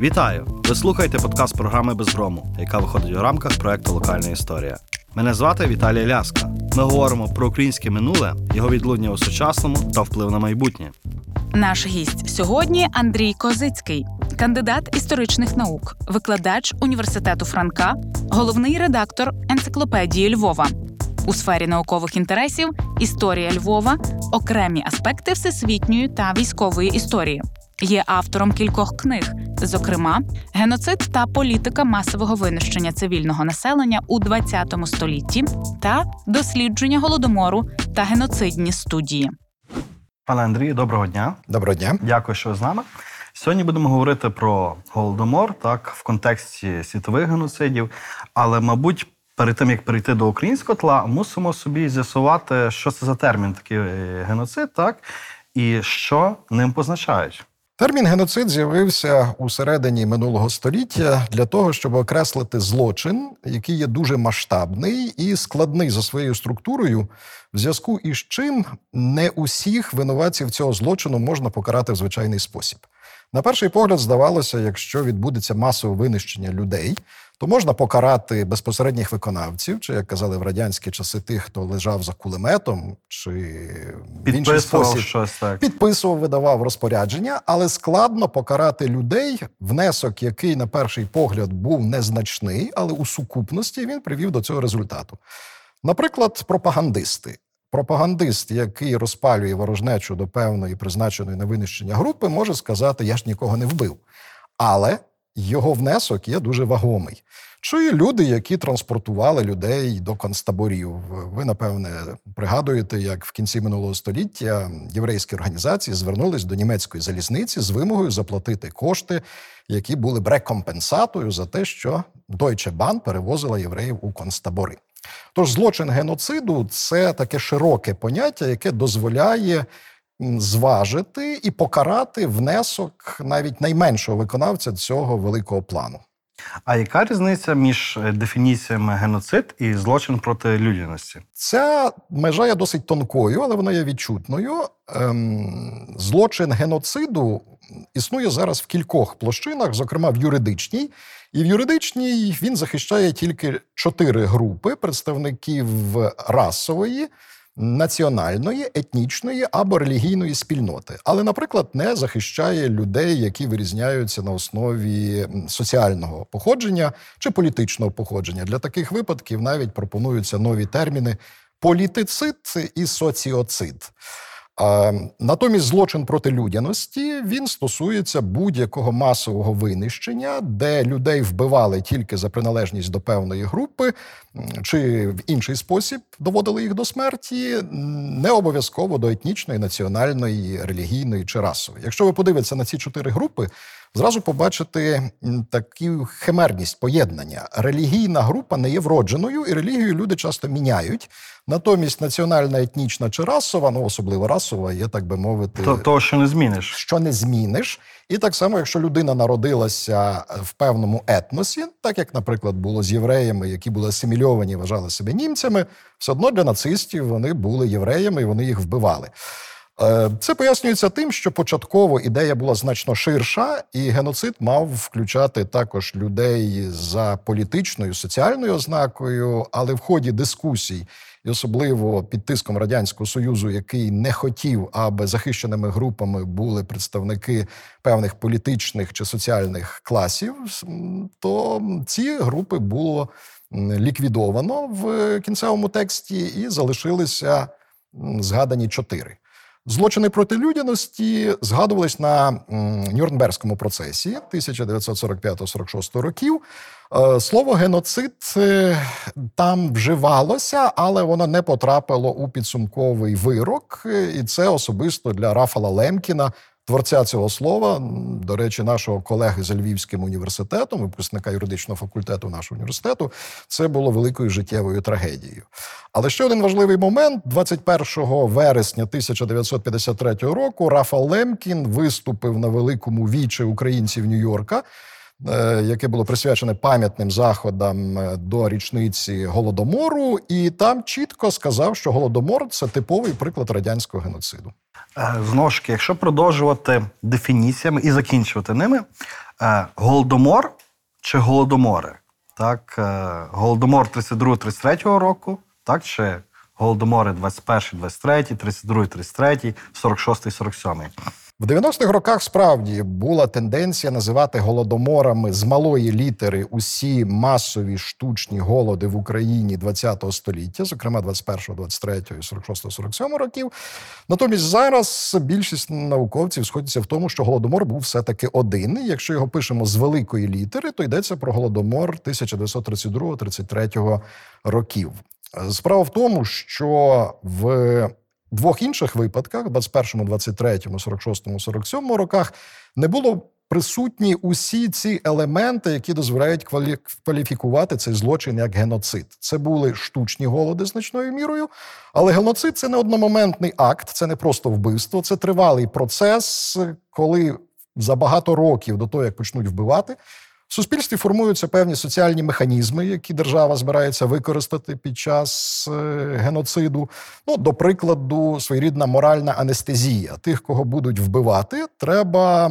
Вітаю! Ви слухаєте подкаст програми Безброму, яка виходить у рамках проекту Локальна історія. Мене звати Віталій Ляска. Ми говоримо про українське минуле, його відлуння у сучасному та вплив на майбутнє. Наш гість сьогодні Андрій Козицький, кандидат історичних наук, викладач університету Франка, головний редактор енциклопедії Львова. У сфері наукових інтересів історія Львова, окремі аспекти всесвітньої та військової історії. Є автором кількох книг, зокрема, геноцид та політика масового винищення цивільного населення у ХХ столітті та дослідження голодомору та геноцидні студії. Пане Андрію, доброго дня. Доброго дня. Дякую, що ви з нами. Сьогодні будемо говорити про голодомор, так, в контексті світових геноцидів. Але, мабуть, перед тим як перейти до українського тла, мусимо собі з'ясувати, що це за термін такий е, геноцид, так, і що ним позначають. Термін геноцид з'явився у середині минулого століття для того, щоб окреслити злочин, який є дуже масштабний і складний за своєю структурою, в зв'язку із чим не усіх винуватців цього злочину можна покарати в звичайний спосіб. На перший погляд, здавалося, якщо відбудеться масове винищення людей, то можна покарати безпосередніх виконавців, чи як казали в радянські часи, тих, хто лежав за кулеметом, чи в інший спосіб щось так. підписував, видавав розпорядження, але складно покарати людей, внесок, який на перший погляд був незначний, але у сукупності він привів до цього результату. Наприклад, пропагандисти. Пропагандист, який розпалює ворожнечу до певної призначеної на винищення групи, може сказати: Я ж нікого не вбив. Але його внесок є дуже вагомий. Чи люди, які транспортували людей до концтаборів. Ви, напевне, пригадуєте, як в кінці минулого століття єврейські організації звернулись до німецької залізниці з вимогою заплатити кошти, які були б рекомпенсатою за те, що Deutsche Bahn перевозила євреїв у концтабори. Тож злочин геноциду це таке широке поняття, яке дозволяє зважити і покарати внесок навіть найменшого виконавця цього великого плану. А яка різниця між е, дефініціями геноцид і злочин проти людяності? Ця межа є досить тонкою, але вона є відчутною. Ем, злочин геноциду існує зараз в кількох площинах, зокрема в юридичній. І в юридичній він захищає тільки чотири групи представників расової, національної, етнічної або релігійної спільноти, але, наприклад, не захищає людей, які вирізняються на основі соціального походження чи політичного походження. Для таких випадків навіть пропонуються нові терміни політицид і соціоцид. Натомість злочин проти людяності він стосується будь-якого масового винищення, де людей вбивали тільки за приналежність до певної групи, чи в інший спосіб доводили їх до смерті, не обов'язково до етнічної, національної, релігійної чи расової. Якщо ви подивитеся на ці чотири групи, зразу побачите таку химерність поєднання. Релігійна група не є вродженою, і релігію люди часто міняють. Натомість національна, етнічна чи расова, ну особливо расова, є так би мовити, То, того, що не зміниш, що не зміниш. І так само, якщо людина народилася в певному етносі, так як, наприклад, було з євреями, які були асимільовані, вважали себе німцями, все одно для нацистів вони були євреями і вони їх вбивали. Е, це пояснюється тим, що початково ідея була значно ширша, і геноцид мав включати також людей за політичною соціальною ознакою, але в ході дискусій і особливо під тиском радянського союзу, який не хотів, аби захищеними групами були представники певних політичних чи соціальних класів, то ці групи було ліквідовано в кінцевому тексті і залишилися згадані чотири. Злочини проти людяності згадувались на Нюрнберзькому процесі 1945-46 років. Е, слово геноцид е, там вживалося, але воно не потрапило у підсумковий вирок, і це особисто для Рафала Лемкіна, творця цього слова, до речі, нашого колеги з Львівським університетом, випускника юридичного факультету нашого університету, це було великою життєвою трагедією. Але ще один важливий момент: 21 вересня 1953 року Рафал Лемкін виступив на великому вічі українців Нью-Йорка. Е, яке було присвячене пам'ятним заходам е, до річниці голодомору, і там чітко сказав, що голодомор це типовий приклад радянського геноциду. Е, таки, якщо продовжувати дефініціями і закінчувати ними, голодомор чи голодомори? Так, голодомор 32-33 року, так, чи голодомори 21-23, 32-33, 46-47. В 90-х роках справді була тенденція називати голодоморами з малої літери усі масові штучні голоди в Україні ХХ століття, зокрема 21, 23, 46, 47 років. Натомість зараз більшість науковців сходяться в тому, що голодомор був все-таки один. Якщо його пишемо з великої літери, то йдеться про голодомор 1932-33 років. Справа в тому, що в двох інших випадках, 21, 23, 46, 47 роках, не було присутні усі ці елементи, які дозволяють квалі- кваліфікувати цей злочин як геноцид. Це були штучні голоди значною мірою, але геноцид це не одномоментний акт, це не просто вбивство, це тривалий процес, коли за багато років до того, як почнуть вбивати. В суспільстві формуються певні соціальні механізми, які держава збирається використати під час е, геноциду. Ну, до прикладу, своєрідна моральна анестезія. Тих, кого будуть вбивати, треба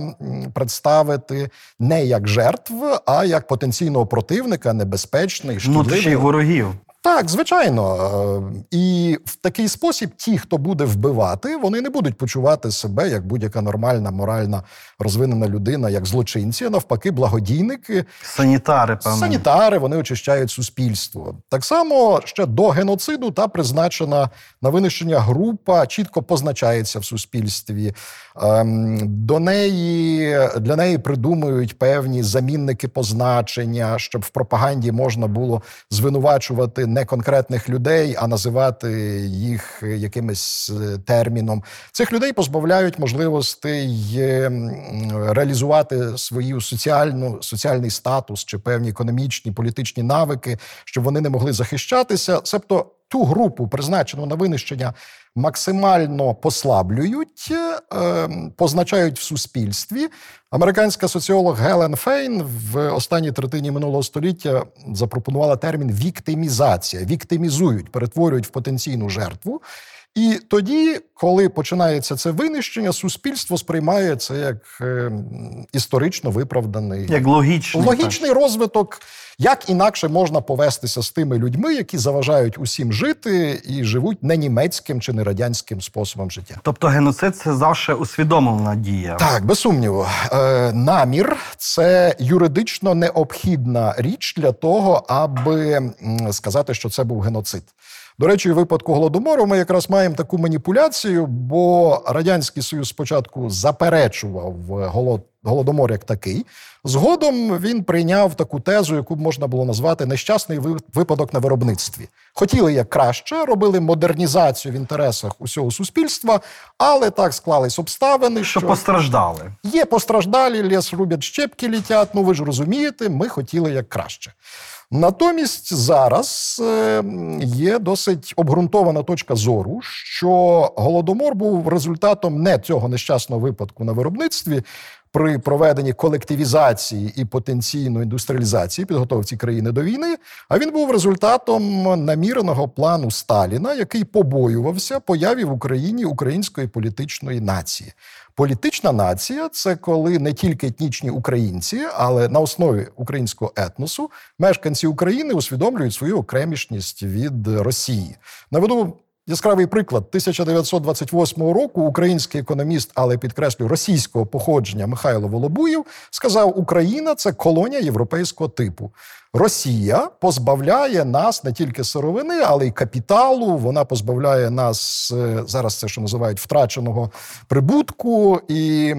представити не як жертв, а як потенційного противника, небезпечний, шкідливий. ворогів. Так, звичайно. Е, І в такий спосіб ті, хто буде вбивати, вони не будуть почувати себе як будь-яка нормальна, моральна розвинена людина, як злочинці, а навпаки, благодійники, Санітари, певно. санітари, вони очищають суспільство. Так само ще до геноциду та призначена на винищення група чітко позначається в суспільстві. Ем, До неї для неї придумують певні замінники позначення, щоб в пропаганді можна було звинувачувати не конкретних людей, а називати їх якимось е, терміном. Цих людей позбавляють можливостей реалізувати свою соціальну соціальний статус чи певні економічні політичні навики, щоб вони не могли захищатися. Себто ту групу, призначену на винищення, максимально послаблюють, е, позначають в суспільстві. Американська соціолог Гелен Фейн в останній третині минулого століття запропонувала термін віктимізація. Віктимізують, перетворюють в потенційну жертву. І тоді, коли починається це винищення, суспільство сприймає це як е, історично виправданий Як логічно. логічний розвиток. Як інакше можна повестися з тими людьми, які заважають усім жити і живуть не німецьким чи не радянським способом життя? Тобто геноцид це завжди усвідомлена дія. Так, без сумніву, е, намір це юридично необхідна річ для того, аби сказати, що це був геноцид. До речі, у випадку голодомору ми якраз маємо таку маніпуляцію, бо радянський союз спочатку заперечував голод. Голодомор як такий. Згодом він прийняв таку тезу, яку можна було назвати нещасний випадок на виробництві. Хотіли як краще, робили модернізацію в інтересах усього суспільства, але так склались обставини, Що що постраждали. Є постраждалі, ліс рубять, щепки літять. Ну ви ж розумієте, ми хотіли як краще. Натомість зараз е, є досить обґрунтована точка зору, що голодомор був результатом не цього нещасного випадку на виробництві. При проведенні колективізації і потенційної індустріалізації підготовці країни до війни, а він був результатом наміреного плану Сталіна, який побоювався появі в Україні української політичної нації. Політична нація це коли не тільки етнічні українці, але на основі українського етносу мешканці України усвідомлюють свою окремішність від Росії. Наведу яскравий приклад 1928 року. Український економіст, але підкреслю російського походження Михайло Волобуєв сказав: Україна це колонія європейського типу. Росія позбавляє нас не тільки сировини, але й капіталу. Вона позбавляє нас е, зараз. Це що називають втраченого прибутку, і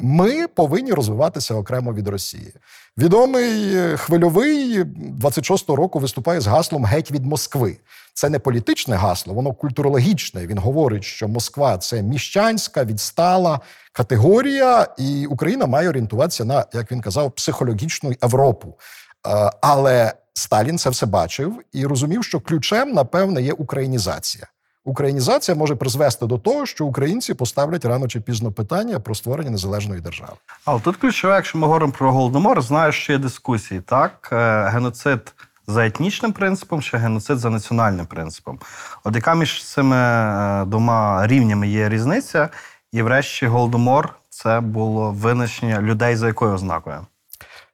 ми повинні розвиватися окремо від Росії. Відомий е, хвильовий 26-го року виступає з гаслом Геть від Москви. Це не політичне гасло, воно культурологічне. Він говорить, що Москва це міщанська, відстала категорія, і Україна має орієнтуватися на, як він казав, психологічну Європу. Е, Але Сталін це все бачив і розумів, що ключем, напевне, є українізація. Українізація може призвести до того, що українці поставлять рано чи пізно питання про створення незалежної держави. Але тут ключове, якщо ми говоримо про голодомор, знаю, що є дискусії. Так, Е, геноцид за етнічним принципом чи геноцид за національним принципом. От яка між цими е, двома рівнями є різниця? І врешті голодомор це було винищення людей за якою ознакою?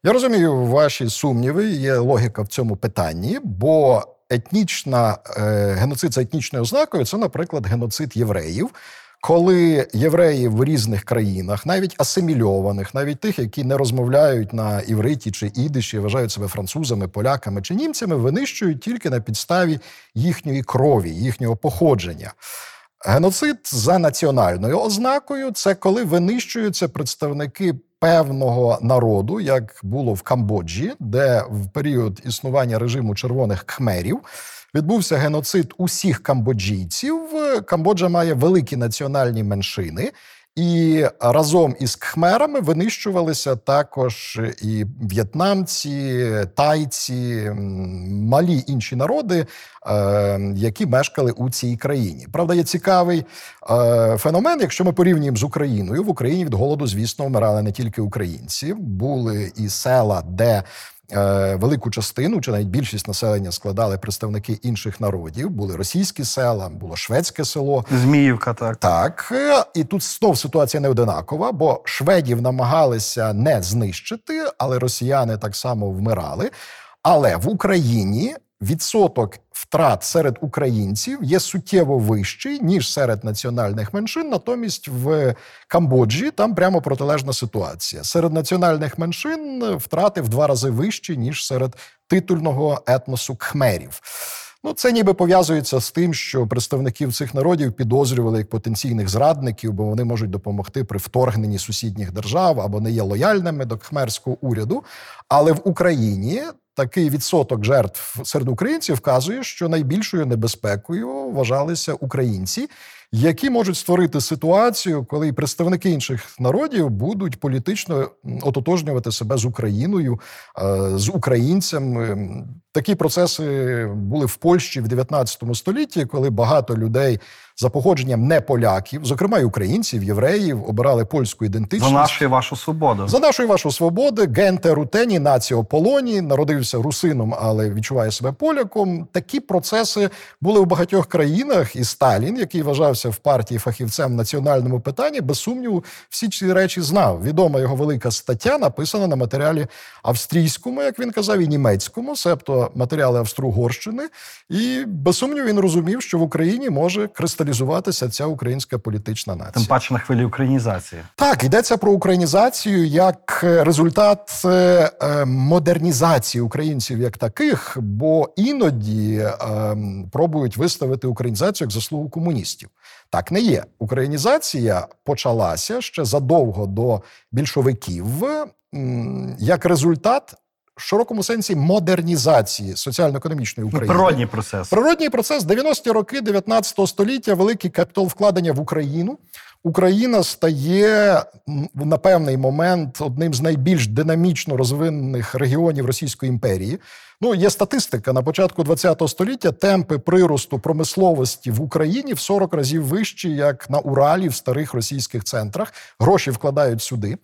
Я розумію ваші сумніви, є логіка в цьому питанні, бо етнічна е, геноцид за етнічною ознакою це, наприклад, геноцид євреїв. Коли євреї в різних країнах, навіть асимільованих, навіть тих, які не розмовляють на івриті чи ідиші, вважають себе французами, поляками чи німцями, винищують тільки на підставі їхньої крові, їхнього походження. Геноцид за національною ознакою це коли винищуються представники певного народу, як було в Камбоджі, де в період існування режиму червоних кхмерів відбувся геноцид усіх камбоджійців. Камбоджа має великі національні меншини. І разом із кхмерами винищувалися також і в'єтнамці, тайці, малі інші народи, е, які мешкали у цій країні. Правда, є цікавий е, феномен. Якщо ми порівнюємо з Україною, в Україні від голоду, звісно, вмирали не тільки українці, були і села, де велику частину чи навіть більшість населення складали представники інших народів. Були російські села, було шведське село. Зміївка, так. Так, е, і тут знов ситуація не одинакова, бо шведів намагалися не знищити, але росіяни так само вмирали. Але в Україні відсоток втрат серед українців є суттєво вищий ніж серед національних меншин. Натомість в Камбоджі там прямо протилежна ситуація. Серед національних меншин втрати в два рази вищі ніж серед титульного етносу кхмерів. Ну, це ніби пов'язується з тим, що представників цих народів підозрювали як потенційних зрадників, бо вони можуть допомогти при вторгненні сусідніх держав або не є лояльними до кхмерського уряду. Але в Україні такий відсоток жертв серед українців вказує, що найбільшою небезпекою вважалися українці, які можуть створити ситуацію, коли представники інших народів будуть політично ототожнювати себе з Україною, е, з українцями. Такі процеси були в Польщі в 19 столітті, коли багато людей за походженням не поляків, зокрема й українців, євреїв, обирали польську За ідентичність. нашу і вашу свободу. За нашої вашої свободи, Генте Рутені, націо Полоні, народився русином, але відчуває себе поляком. Такі процеси були у багатьох країнах, і Сталін, який вважався в партії фахівцем в національному питанні, без сумніву, всі ці речі знав. Відома його велика стаття, написана на матеріалі австрійському, як він казав, і німецькому, себто матеріали Австро-Угорщини. І без сумніву він розумів, що в Україні може кристалізуватися ця українська політична нація. Тим паче на хвилі українізації. Так, йдеться про українізацію як е, результат е, е, модернізації українців як таких, бо іноді е, пробують виставити українізацію як заслугу комуністів. Так не є. Українізація почалася ще задовго до більшовиків як результат в широкому сенсі модернізації соціально-економічної України. Природній процес. Природній процес 90-ті роки 19 століття, великий капітал вкладення в Україну. Україна стає на певний момент одним з найбільш динамічно розвинених регіонів Російської імперії. Ну, є статистика на початку ХХ століття темпи приросту промисловості в Україні в 40 разів вищі, як на Уралі в старих російських центрах. Гроші вкладають сюди.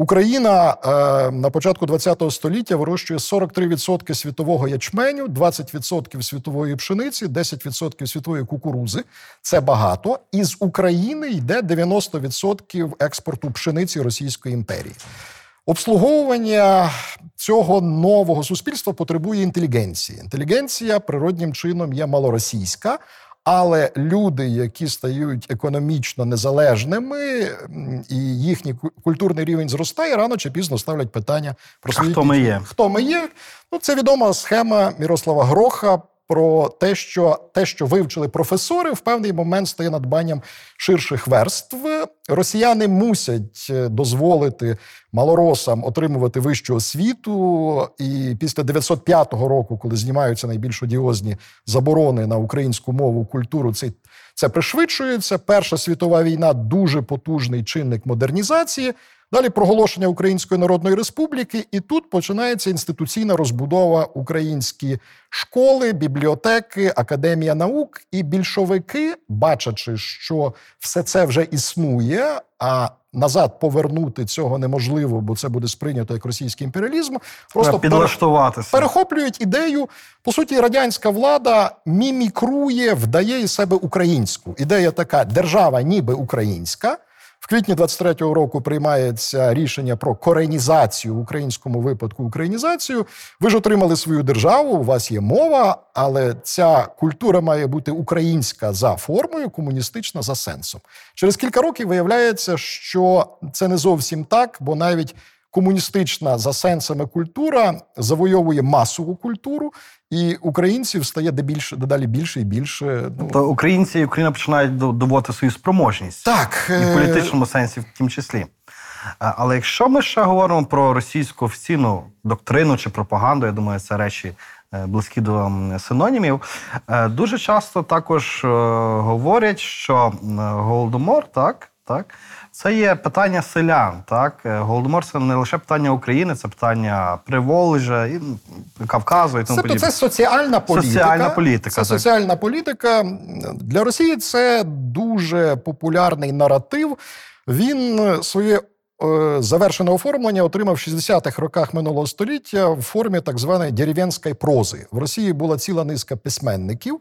Україна е, на початку ХХ століття вирощує 43% світового ячменю, 20% світової пшениці, 10% світової кукурузи. Це багато. Із України йде 90% експорту пшениці Російської імперії. Обслуговування цього нового суспільства потребує інтелігенції. Інтелігенція природнім чином є малоросійська. Але люди, які стають економічно незалежними, і їхній ку- культурний рівень зростає, рано чи пізно ставлять питання про свої хто ми є? Хто ми є? Ну, це відома схема Мірослава Гроха про те, що те, що вивчили професори, в певний момент стає надбанням ширших верств. Росіяни мусять е, дозволити малоросам отримувати вищу освіту. І після 905 року, коли знімаються найбільш одіозні заборони на українську мову, культуру, це, це пришвидшується. Перша світова війна дуже потужний чинник модернізації. Далі проголошення Української Народної Республіки, і тут починається інституційна розбудова українські школи, бібліотеки, академія наук. І більшовики, бачачи, що все це вже існує, а назад повернути цього неможливо, бо це буде сприйнято як російський імперіалізм. Просто підлаштуватися. перехоплюють ідею. По суті, радянська влада мімікрує, вдає із себе українську. Ідея така: держава, ніби українська. Квітні 23-го року приймається рішення про коренізацію в українському випадку українізацію. Ви ж отримали свою державу, у вас є мова, але ця культура має бути українська за формою, комуністична за сенсом. Через кілька років виявляється, що це не зовсім так, бо навіть комуністична за сенсами культура завойовує масову культуру, і українців стає дебільше дедалі більше і більше. Ну, То українці і Україна починають доводити свою спроможність. так, І в е, політичному сенсі, в тім числі. Але якщо ми ще говоримо про російську офіційну доктрину чи пропаганду, я думаю, це речі е, близькі до синонімів. е, Дуже часто також говорять, що голодомор, так, так, це є питання селян. Так? Е, Голодомор це не лише питання України, це питання Приволжя, і Кавказу і тому Тобто подібне. це соціальна політика. Соціальна політика, Це так. соціальна політика. Для Росії це дуже популярний наратив. Він е, своє е, завершене оформлення отримав в 60-х роках минулого століття в формі так званої дерев'янської прози. В Росії була ціла низка письменників.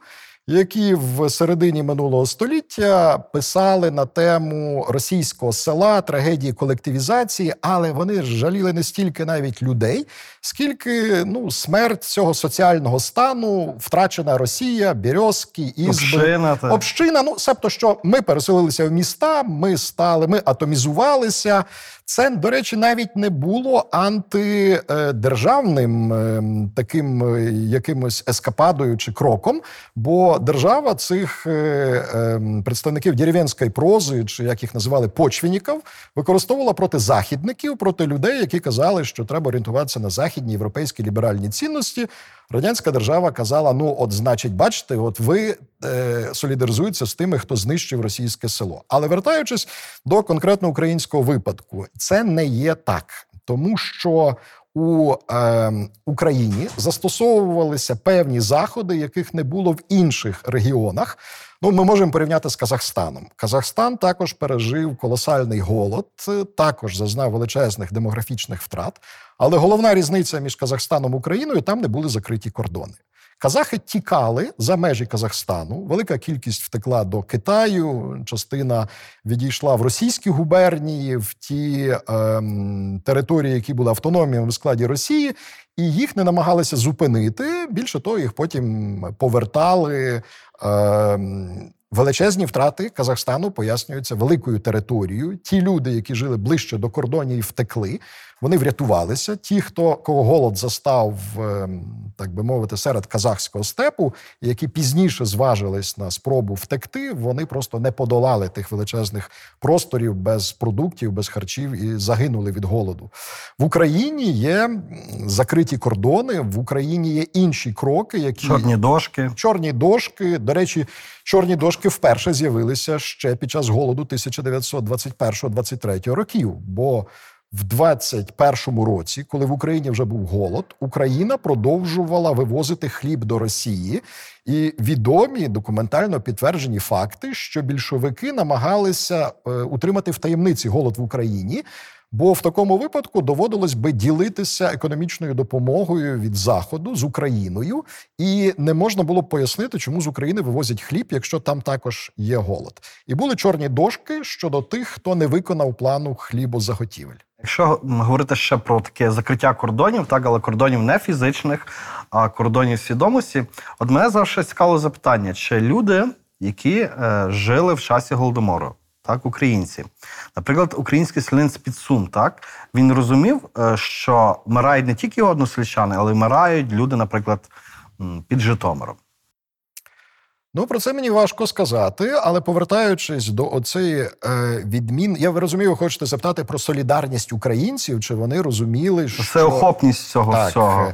Які в середині минулого століття писали на тему російського села, трагедії колективізації, але вони жаліли не стільки навіть людей, скільки ну смерть цього соціального стану, втрачена Росія, Березки, Ізби. Община, так. Община, ну себто, що ми переселилися в міста, ми стали, ми атомізувалися. Це, до речі, навіть не було антидержавним ем, таким е, якимось ескападою чи кроком, бо держава цих е, ем, представників дерев'янської прози, чи як їх називали почвініків, використовувала проти західників, проти людей, які казали, що треба орієнтуватися на західні європейські ліберальні цінності. Радянська держава казала: ну, от, значить, бачите, от ви е, солідаризуєтеся з тими, хто знищив російське село. Але вертаючись до конкретно українського випадку, це не є так, тому що у е, Україні застосовувалися певні заходи, яких не було в інших регіонах. Ну, ми можемо порівняти з Казахстаном. Казахстан також пережив колосальний голод, е, також зазнав величезних демографічних втрат. Але головна різниця між Казахстаном і Україною там не були закриті кордони. Казахи тікали за межі Казахстану. Велика кількість втекла до Китаю. Частина відійшла в російські губернії, в ті ем, території, які були автономіями в складі Росії, і їх не намагалися зупинити. Більше того, їх потім повертали. Ем, Величезні втрати Казахстану пояснюються великою територією. Ті люди, які жили ближче до кордонів, втекли. Вони врятувалися. Ті, хто кого голод застав, ем, так би мовити, серед казахського степу, які пізніше зважились на спробу втекти, вони просто не подолали тих величезних просторів без продуктів, без харчів і загинули від голоду. В Україні є закриті кордони, в Україні є інші кроки, які Чорні дошки. Чорні дошки. До речі, чорні дошки вперше з'явилися ще під час голоду 1921-23 років. Бо в 21-му році, коли в Україні вже був голод, Україна продовжувала вивозити хліб до Росії, і відомі документально підтверджені факти, що більшовики намагалися е, утримати в таємниці голод в Україні. Бо в такому випадку доводилось би ділитися економічною допомогою від заходу з Україною, і не можна було б пояснити, чому з України вивозять хліб, якщо там також є голод. І були чорні дошки щодо тих, хто не виконав плану хлібозаготівель. Якщо говорити ще про таке закриття кордонів, так, але кордонів не фізичних, а кордонів свідомості, от мене завжди цікавило запитання: чи люди, які е, жили в часі голодомору, так, українці, наприклад, український селянин з Підсум, так, він розумів, е, що вмирають не тільки односельчани, але й вмирають люди, наприклад, під Житомиром. Ну про це мені важко сказати, але повертаючись до оцеї е, відмін, я розумію, ви хочете запитати про солідарність українців, чи вони розуміли, що Це охопність цього Так, всього.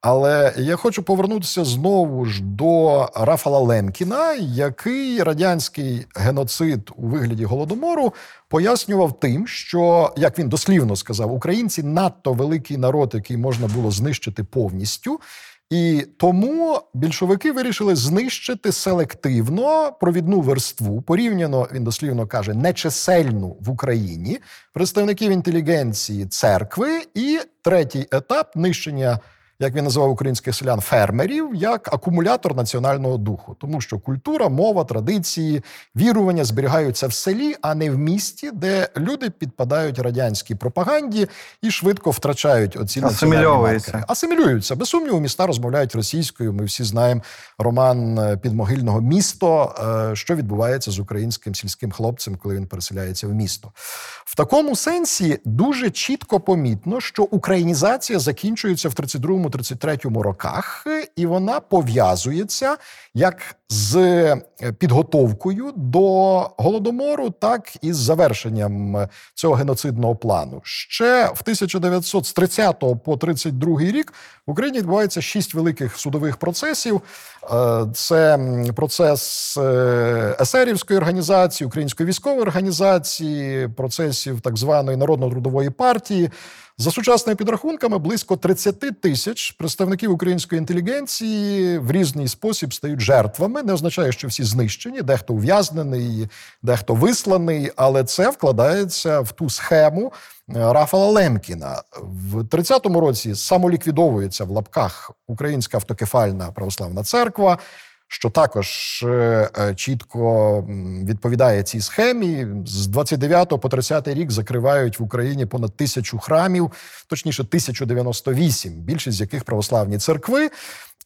Але я хочу повернутися знову ж до Рафала Лемкіна, який радянський геноцид у вигляді голодомору пояснював тим, що як він дослівно сказав, українці надто великий народ, який можна було знищити повністю. І тому більшовики вирішили знищити селективно провідну верству, порівняно він дослівно каже, нечисельну в Україні представників інтелігенції церкви, і третій етап нищення як він називав українських селян, фермерів, як акумулятор національного духу, тому що культура, мова, традиції, вірування зберігаються в селі, а не в місті, де люди підпадають радянській пропаганді і швидко втрачають оці маркери. Асимілюються. Без сумніву, міста розмовляють російською. Ми всі знаємо роман е, підмогильного місто, е, що відбувається з українським сільським хлопцем, коли він переселяється в місто. В такому сенсі дуже чітко помітно, що українізація закінчується в 32-33 роках, і вона пов'язується як з е, підготовкою до голодомору, так і з завершенням цього геноцидного плану. Ще в 1900, з 30 по 32 рік в Україні відбувається шість великих судових процесів. Е, Це процес е, есерівської організації, української військової організації, процесів так званої народно-трудової партії. За сучасними підрахунками, близько 30 тисяч представників української інтелігенції в різний спосіб стають жертвами. Не означає, що всі знищені, дехто ув'язнений, дехто висланий, але це вкладається в ту схему е, Рафала Лемкіна. В 30-му році самоліквідовується в лапках Українська автокефальна православна церква. Що також е, е, чітко відповідає цій схемі. З 29 по 30 рік закривають в Україні понад тисячу храмів, точніше 1098, більшість з яких православні церкви.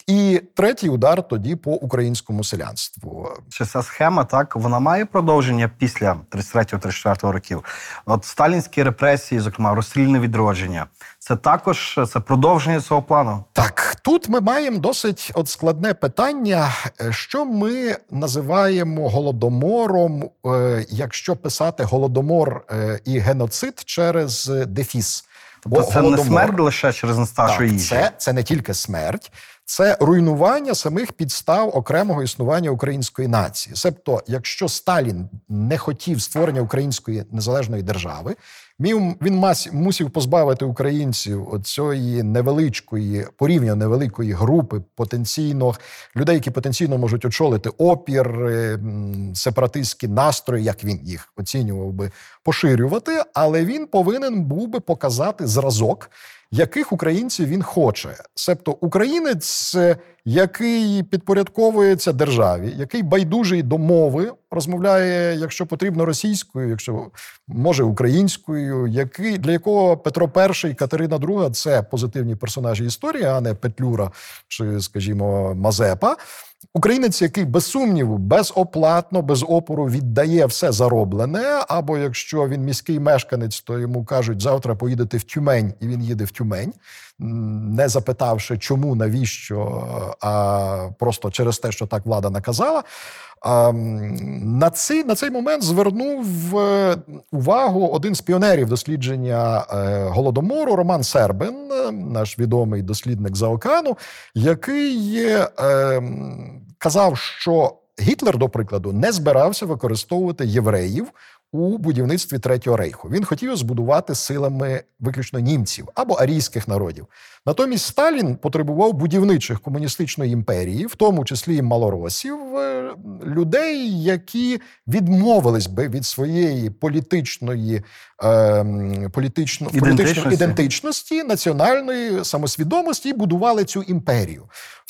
І третій удар тоді по українському селянству. Чи ця схема так вона має продовження після 33-34 років? От сталінські репресії, зокрема розстрільне відродження, це також це продовження цього плану. Так, тут ми маємо досить от складне питання, е, що ми називаємо голодомором, е, якщо писати голодомор е, і геноцид через дефіс. Тобто це не смерть лише через нестачу їжі. це, це не тільки смерть, це руйнування самих підстав окремого існування української нації. Себто, якщо Сталін не хотів створення української незалежної держави, він, мас, мусив позбавити українців цієї невеличкої, порівняно невеликої групи потенційно людей, які потенційно можуть очолити опір, е, сепаратистські настрої, як він їх оцінював би, поширювати, але він повинен був би показати зразок яких українців він хоче. Себто українець, е, який підпорядковується державі, який байдужий до мови, розмовляє, якщо потрібно, російською, якщо може українською, який для якого Петро І Катерина II – це позитивні персонажі історії, а не Петлюра чи, скажімо, Мазепа. Українець, який без сумніву, безоплатно, без опору віддає все зароблене. Або якщо він міський мешканець, то йому кажуть, завтра поїдете в Тюмень, і він їде в Тюмень, не запитавши, чому, навіщо, а просто через те, що так влада наказала. На цей, на цей момент звернув е, увагу один з піонерів дослідження е, голодомору Роман Сербин, е, наш відомий дослідник заокеану, який е, казав, що Гітлер, до прикладу, не збирався використовувати євреїв у будівництві Третього рейху. Він хотів збудувати силами виключно німців або арійських народів. Натомість Сталін потребував будівничих комуністичної імперії, в тому числі і малоросів, е, людей, які відмовились би від своєї політичної, е, політично, політичної Ідентичності. ідентичності, національної самосвідомості і будували цю імперію.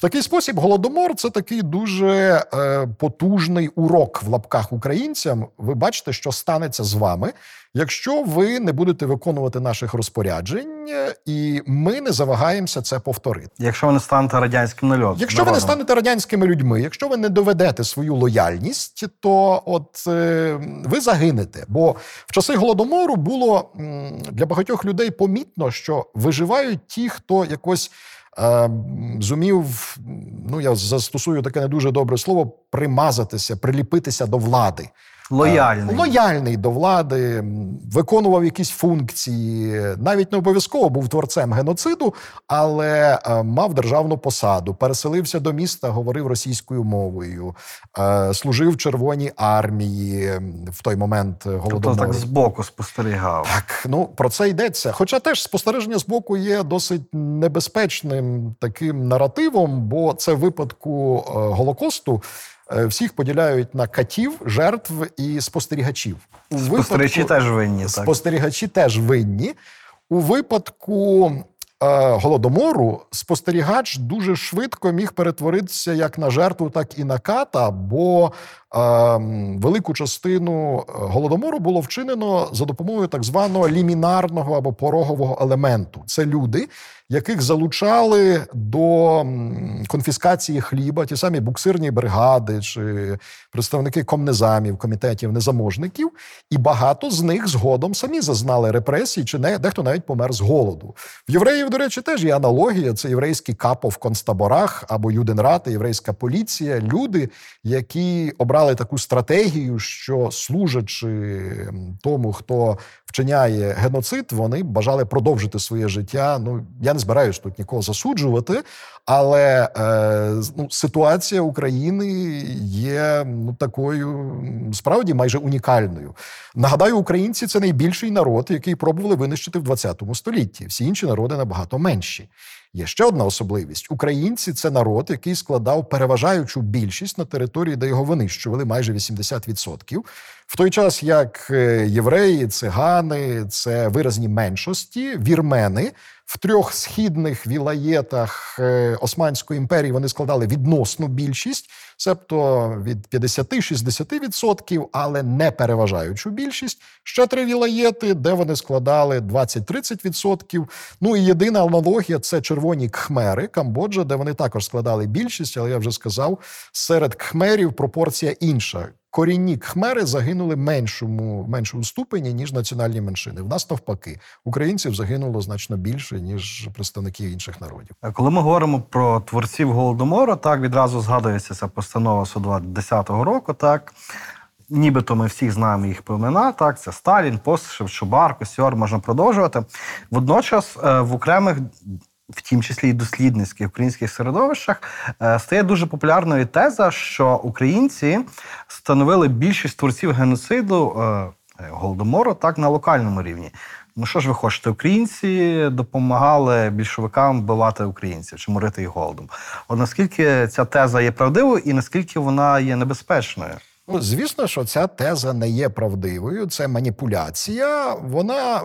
Такий спосіб голодомор це такий дуже е, потужний урок в лапках українцям. Ви бачите, що станеться з вами, якщо ви не будете виконувати наших розпоряджень, е, і ми не завагаємося це повторити. Якщо ви не станете радянським нальотом. Якщо ви не станете радянськими людьми, якщо ви не доведете свою лояльність, то от е, ви загинете. Бо в часи голодомору було м, для багатьох людей помітно, що виживають ті, хто якось. Зумів, ну я застосую таке не дуже добре слово, примазатися, приліпитися до влади. Лояльний. Е, Лояльний до влади, виконував якісь функції, навіть не обов'язково був творцем геноциду, але е, мав державну посаду, переселився до міста, говорив російською мовою, е, служив в Червоній армії в той момент Тобто так збоку спостерігав. Так, ну про це йдеться. Хоча теж спостереження з боку є досить небезпечним таким наративом, бо це в випадку Голокосту всіх поділяють на катів, жертв і спостерігачів. У Спостерігачі теж винні. Так. спостерігачі теж винні. У випадку е, голодомору спостерігач дуже швидко міг перетворитися як на жертву, так і на ката, бо е, велику частину е, голодомору було вчинено за допомогою так званого лімінарного або порогового елементу. Це люди, яких залучали до конфіскації хліба, ті самі буксирні бригади чи представники комнезамів, комітетів незаможників, і багато з них згодом самі зазнали репресій, чи не дехто навіть помер з голоду. В євреїв, до речі, теж є аналогія. Це єврейський капо в концтаборах або юденрати, єврейська поліція. Люди, які обрали таку стратегію, що служачи тому, хто вчиняє геноцид, вони бажали продовжити своє життя. Ну я не збираюсь тут нікого засуджувати, але е, ну, ситуація України є ну такою справді майже унікальною. Нагадаю, українці це найбільший народ, який пробували винищити в 20 столітті. Всі інші народи набагато менші. Є ще одна особливість: українці це народ, який складав переважаючу більшість на території, де його винищували майже 80%. В той час як е, євреї, цигани це виразні меншості, вірмени в трьох східних вілаєтах е, Османської імперії вони складали відносну більшість, себто від 50-60%, але не переважаючу більшість. Ще три вілаєти, де вони складали 20-30%. Ну і єдина аналогія це червоні кхмери Камбоджа, де вони також складали більшість, але я вже сказав, серед кхмерів пропорція інша. Корінні кхмери загинули меншому меншому ступені ніж національні меншини. В нас навпаки, українців загинуло значно більше ніж представників інших народів. Коли ми говоримо про творців голодомору, так відразу згадується ця постанова судова 10-го року. Так нібито ми всіх знаємо їх імена. Так, це Сталін, Постишев, Чубар, Косьор, можна продовжувати. Водночас е, в окремих. В тім числі і дослідницьких українських середовищах е, стає дуже популярною теза, що українці становили більшість творців геноциду е, голодомору так на локальному рівні. Ну що ж ви хочете? Українці допомагали більшовикам вбивати українців чи морити їх голодом. От наскільки ця теза є правдивою і наскільки вона є небезпечною? Ну, звісно, що ця теза не є правдивою, це маніпуляція. Вона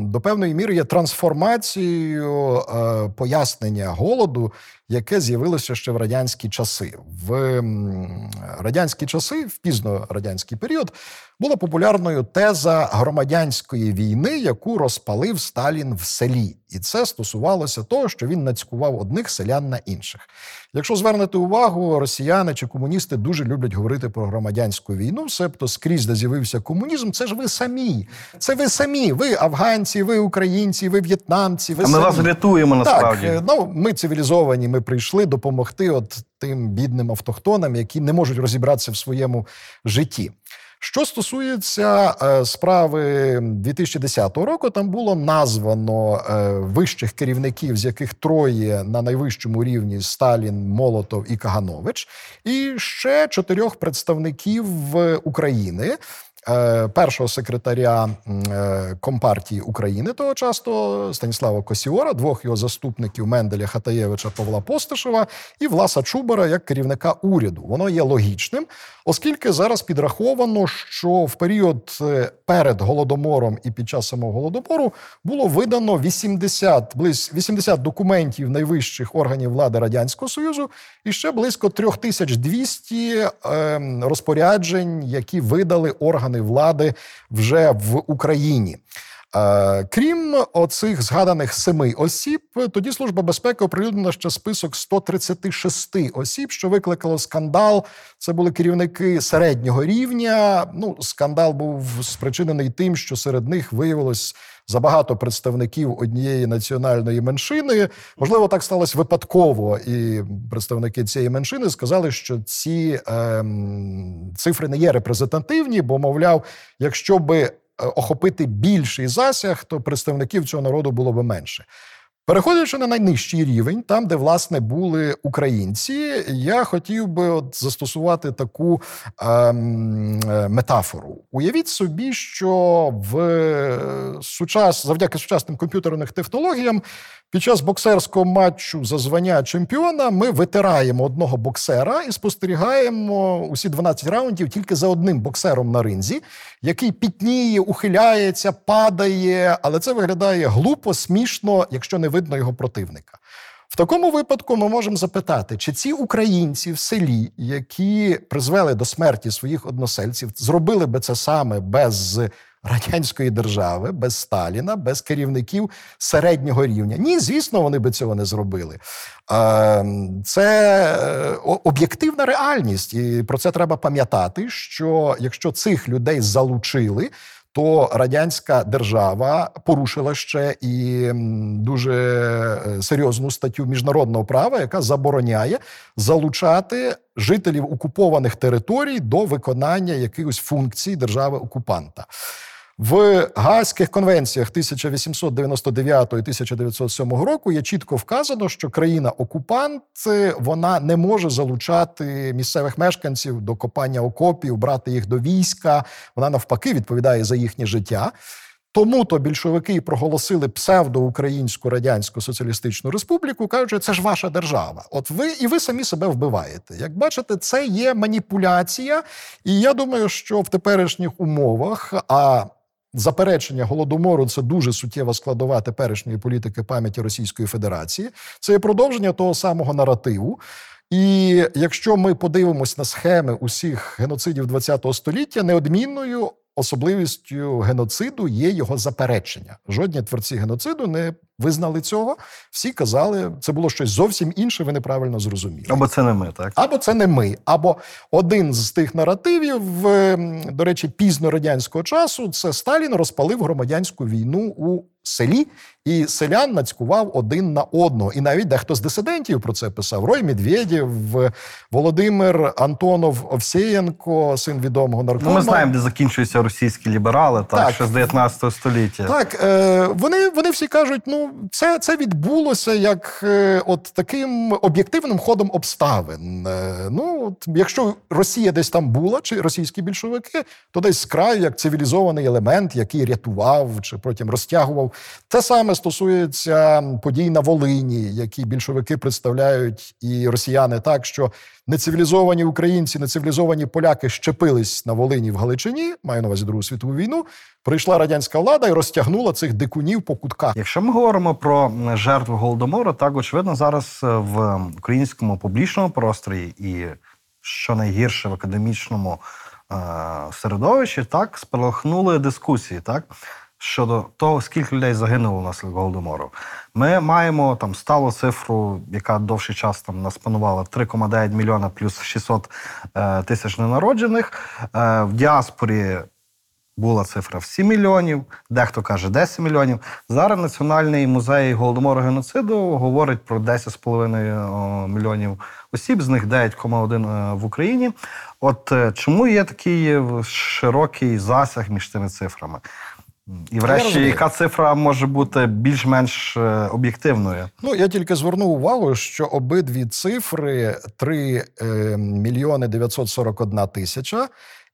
до певної міри є трансформацією е, пояснення голоду, яке з'явилося ще в радянські часи. В радянські часи, в пізно радянський період, була популярною теза громадянської війни, яку розпалив Сталін в селі, і це стосувалося того, що він нацькував одних селян на інших. Якщо звернете увагу, росіяни чи комуністи дуже люблять говорити про громадянську війну, себто скрізь, де з'явився комунізм, це ж ви самі. Це ви самі. Ви афганці, ви українці, ви в'єтнамці. Ви А ми вас рятуємо насправді. Так, е, ну ми цивілізовані. Ми прийшли допомогти от тим бідним автохтонам, які не можуть розібратися в своєму житті. Що стосується е, справи 2010 року, там було названо е, вищих керівників, з яких троє на найвищому рівні Сталін, Молотов і Каганович, і ще чотирьох представників України. Е, Першого секретаря е, Компартії України того часу Станіслава Косіора, двох його заступників Менделя Хатаєвича Павла Постишева і Власа Чубара як керівника уряду. Воно є логічним, оскільки зараз підраховано, що в період е, перед голодомором і під час самого голодомору було видано 80, близь 80 документів найвищих органів влади радянського союзу, і ще близько 3200 ем, розпоряджень, які видали органи влади вже в Україні. Е, Крім оцих згаданих семи осіб, тоді служба безпеки оприлюднила ще список 136 осіб, що викликало скандал. Це були керівники середнього рівня. Ну, скандал був спричинений тим, що серед них виявилось забагато представників однієї національної меншини. Можливо, так сталося випадково, і представники цієї меншини сказали, що ці ем, цифри не є репрезентативні, бо, мовляв, якщо би охопити більший засяг, то представників цього народу було би менше. Переходячи на найнижчий рівень, там, де власне були українці, я хотів би от застосувати таку ем, е, метафору. Уявіть собі, що в е, сучас, завдяки сучасним комп'ютерним технологіям під час боксерського матчу за звання чемпіона ми витираємо одного боксера і спостерігаємо усі 12 раундів тільки за одним боксером на ринзі, який пітніє, ухиляється, падає, але це виглядає глупо, смішно, якщо не видно його противника. В такому випадку ми можемо запитати, чи ці українці в селі, які призвели до смерті своїх односельців, зробили би це саме без радянської держави, без Сталіна, без керівників середнього рівня? Ні, звісно, вони би цього не зробили. Е, Це е, об'єктивна реальність, і про це треба пам'ятати. Що якщо цих людей залучили, то радянська держава порушила ще і дуже е, серйозну статтю міжнародного права, яка забороняє залучати жителів окупованих територій до виконання якихось функцій держави окупанта. В Гаазьких конвенціях 1899 і 1907 року є чітко вказано, що країна-окупант вона не може залучати місцевих мешканців до копання окопів, брати їх до війська. Вона навпаки відповідає за їхнє життя. Тому то більшовики проголосили псевдоукраїнську радянську соціалістичну республіку, кажучи, це ж ваша держава. От ви і ви самі себе вбиваєте. Як бачите, це є маніпуляція, і я думаю, що в теперішніх умовах а заперечення голодомору це дуже суттєва складова теперішньої політики пам'яті Російської Федерації. Це є продовження того самого наративу. І якщо ми подивимось на схеми усіх геноцидів ХХ століття, неодмінною особливістю геноциду є його заперечення. Жодні творці геноциду не визнали цього. Всі казали, це було щось зовсім інше. Ви неправильно зрозуміли. Або це не ми, так? Або це не ми, або один з тих наративів, до речі, пізно радянського часу, це Сталін розпалив громадянську війну у селі, і селян нацькував один на одного. І навіть дехто з дисидентів про це писав: Рой Медведєв, Володимир Антонов Овсєєнко, син відомого Ну, ми знаємо, де закінчуються російські ліберали, так, Так. ще з 19 століття. Так, е, вони, вони всі кажуть, ну це, це відбулося як е, от таким об'єктивним ходом обставин. Е, ну, от, якщо Росія десь там була, чи російські більшовики, то десь з краю як цивілізований елемент, який рятував чи потім розтягував. Те саме стосується подій на Волині, які більшовики представляють і росіяни так, що нецивілізовані українці, нецивілізовані поляки щепились на Волині в Галичині, маю на увазі Другу світову війну. Прийшла радянська влада і розтягнула цих дикунів по кутках. Якщо ми говоримо про жертв голодомору, так очевидно, зараз в українському публічному просторі і що найгірше в академічному е, середовищі, так спалахнули дискусії, так. Щодо того, скільки людей загинуло внаслідок голодомору, ми маємо там сталу цифру, яка довший час там нас панувала 3,9 мільйона плюс 600 е, тисяч ненароджених. Е, в діаспорі була цифра в 7 мільйонів, дехто каже 10 мільйонів. Зараз Національний музей голодомору геноциду говорить про 10,5 мільйонів осіб, з них 9,1 в Україні. От е, чому є такий е, широкий засяг між цими цифрами? І врешті, яка цифра може бути більш-менш е, об'єктивною? Ну я тільки звернув увагу, що обидві цифри 3 е, мільйони 941 тисяча.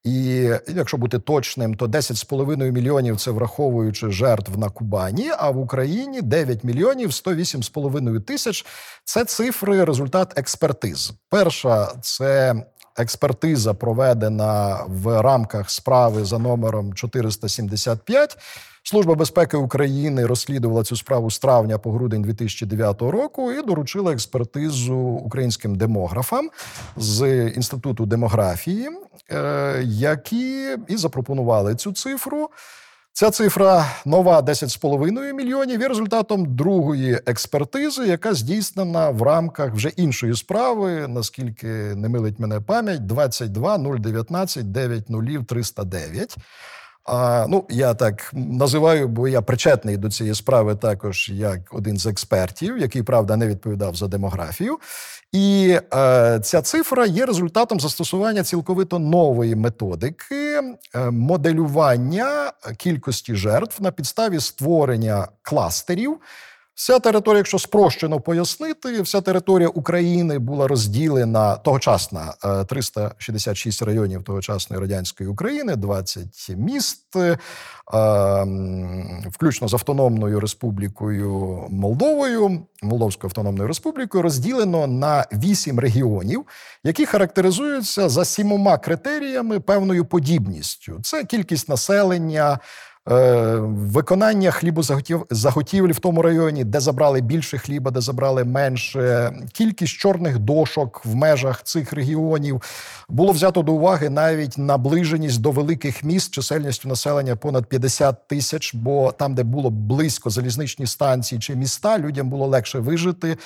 І якщо бути точним, то 10,5 мільйонів це враховуючи жертв на Кубані, а в Україні 9 мільйонів 108,5 тисяч. Це цифри результат експертиз. Перша це експертиза, проведена в рамках справи за номером 475. Служба безпеки України розслідувала цю справу з травня по грудень 2009 року і доручила експертизу українським демографам з інституту демографії, е, які і запропонували цю цифру. Ця цифра нова 10,5 мільйонів є результатом другої експертизи, яка здійснена в рамках вже іншої справи, наскільки не милить мене пам'ять, 22 019 9 309. А, ну, я так називаю, бо я причетний до цієї справи також як один з експертів, який правда не відповідав за демографію. І е, ця цифра є результатом застосування цілковито нової методики е, моделювання кількості жертв на підставі створення кластерів. Вся територія, якщо спрощено пояснити, вся територія України була розділена тогочасна е, 366 районів тогочасної радянської України, 20 міст, е, включно з Автономною Республікою Молдовою, Молдовською Автономною Республікою, розділено на 8 регіонів, які характеризуються за сімома критеріями певною подібністю. Це кількість населення Е, виконання хлібозаготівлі в тому районі, де забрали більше хліба, де забрали менше, кількість чорних дошок в межах цих регіонів було взято до уваги навіть наближеність до великих міст чисельністю населення понад 50 тисяч. Бо там, де було близько залізничні станції чи міста, людям було легше вижити.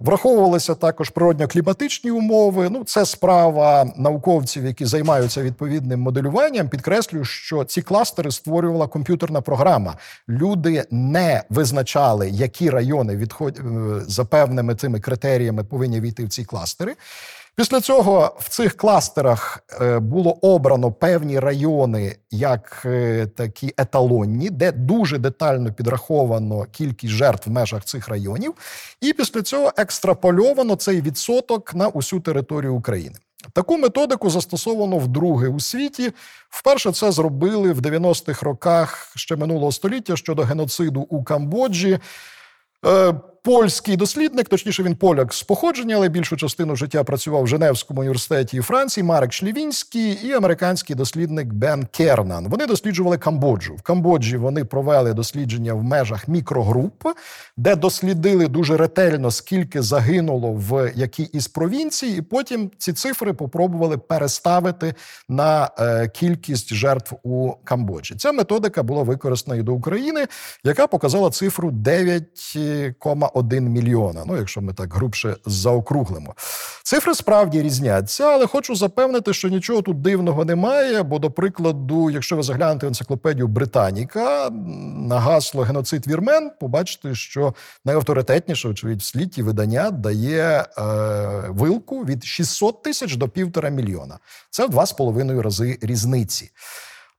Враховувалися також природньо-кліматичні умови. Ну, це справа науковців, які займаються відповідним моделюванням. Підкреслюю, що ці кластери створювала комп'ютерна програма. Люди не визначали, які райони відход... е, за певними цими критеріями повинні війти в ці кластери. Після цього в цих кластерах е, було обрано певні райони як е, такі еталонні, де дуже детально підраховано кількість жертв в межах цих районів, і після цього екстрапольовано цей відсоток на усю територію України. Таку методику застосовано вдруге у світі. Вперше це зробили в 90-х роках ще минулого століття щодо геноциду у Камбоджі. Польський дослідник, точніше, він поляк з походження, але більшу частину життя працював в Женевському університеті Франції, Марек Шлівінський і американський дослідник Бен Кернан. Вони досліджували Камбоджу. В Камбоджі вони провели дослідження в межах мікрогруп, де дослідили дуже ретельно, скільки загинуло в якій із провінцій, і потім ці цифри попробували переставити на е, кількість жертв у Камбоджі. Ця методика була використана і до України, яка показала цифру 9,1 мільйона. Ну, якщо ми так грубше заокруглимо. Цифри справді різняться, але хочу запевнити, що нічого тут дивного немає. Бо, до прикладу, якщо ви заглянете в енциклопедію Британіка на гасло геноцид вірмен, побачите, що найавторитетніше, очевидь, в світі видання дає е, вилку від 600 тисяч до півтора мільйона. Це в два з половиною рази різниці.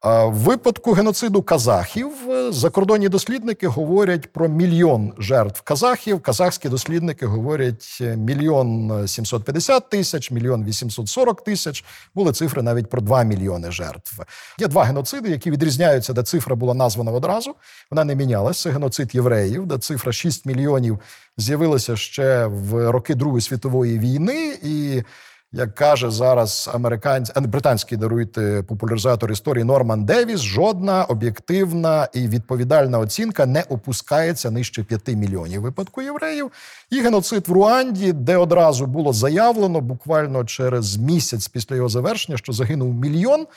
В випадку геноциду казахів е, закордонні дослідники говорять про мільйон жертв казахів. Казахські дослідники говорять е, мільйон 750 тисяч, мільйон 840 тисяч. Були цифри навіть про 2 мільйони жертв. Є два геноциди, які відрізняються, де цифра була названа одразу. Вона не мінялася. Геноцид євреїв, де цифра 6 мільйонів з'явилася ще в роки Другої світової війни і. Як каже зараз американський британський даруйте популяризатор історії Норман Девіс, жодна об'єктивна і відповідальна оцінка не опускається нижче 5 мільйонів випадку євреїв. І геноцид в Руанді, де одразу було заявлено буквально через місяць після його завершення, що загинув мільйон.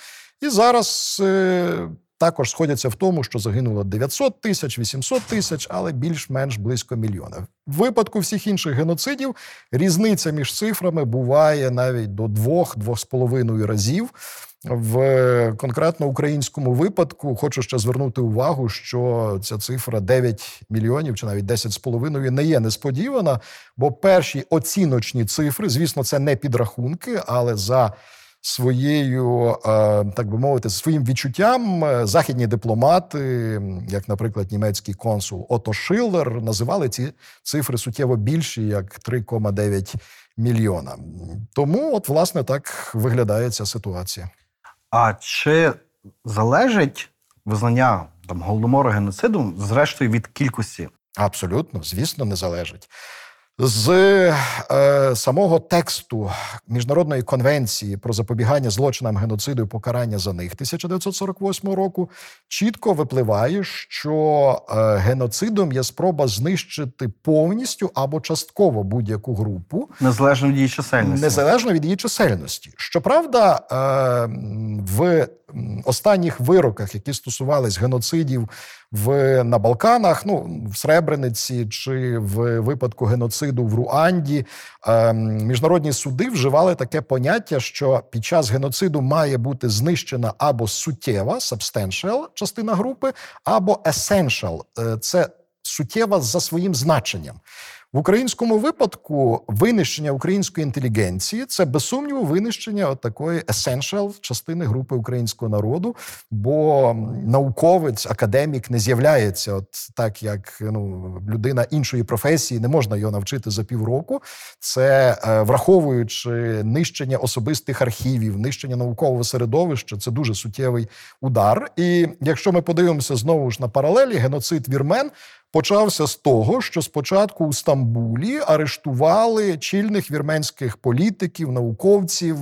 І зараз е, також сходяться в тому, що загинуло 900 тисяч, 800 тисяч, але більш-менш близько мільйона. В випадку всіх інших геноцидів різниця між цифрами буває навіть до 2-2,5 разів. В конкретно українському випадку хочу ще звернути увагу, що ця цифра 9 мільйонів чи навіть 10,5 не є несподівана, бо перші оціночні цифри, звісно, це не підрахунки, але за своєю, так би мовити, своїм відчуттям е, західні дипломати, як, наприклад, німецький консул Ото Шиллер, називали ці цифри суттєво більші, як 3,9 мільйона. Тому, от, власне, так виглядає ця ситуація. А чи залежить визнання там голодомору геноциду, зрештою, від кількості? Абсолютно, звісно, не залежить. З е, самого тексту міжнародної конвенції про запобігання злочинам геноциду і покарання за них 1948 року чітко випливає, що е, геноцидом є спроба знищити повністю або частково будь-яку групу, Незалежно від її чисельності. незалежно від її чисельності. Щоправда, е, в останніх вироках, які стосувались геноцидів в на Балканах, ну в Сребрениці чи в випадку геноциду в Руанді, е, міжнародні суди вживали таке поняття, що під час геноциду має бути знищена або суттєва substantial частина групи, або essential – це суттєва за своїм значенням. В українському випадку винищення української інтелігенції це без сумніву винищення от такої essential частини групи українського народу, бо науковець, академік не з'являється, от так як ну людина іншої професії, не можна його навчити за півроку. Це е, враховуючи нищення особистих архівів, нищення наукового середовища, це дуже суттєвий удар. І якщо ми подивимося знову ж на паралелі, геноцид вірмен почався з того, що спочатку у Стамбулі арештували чільних вірменських політиків, науковців.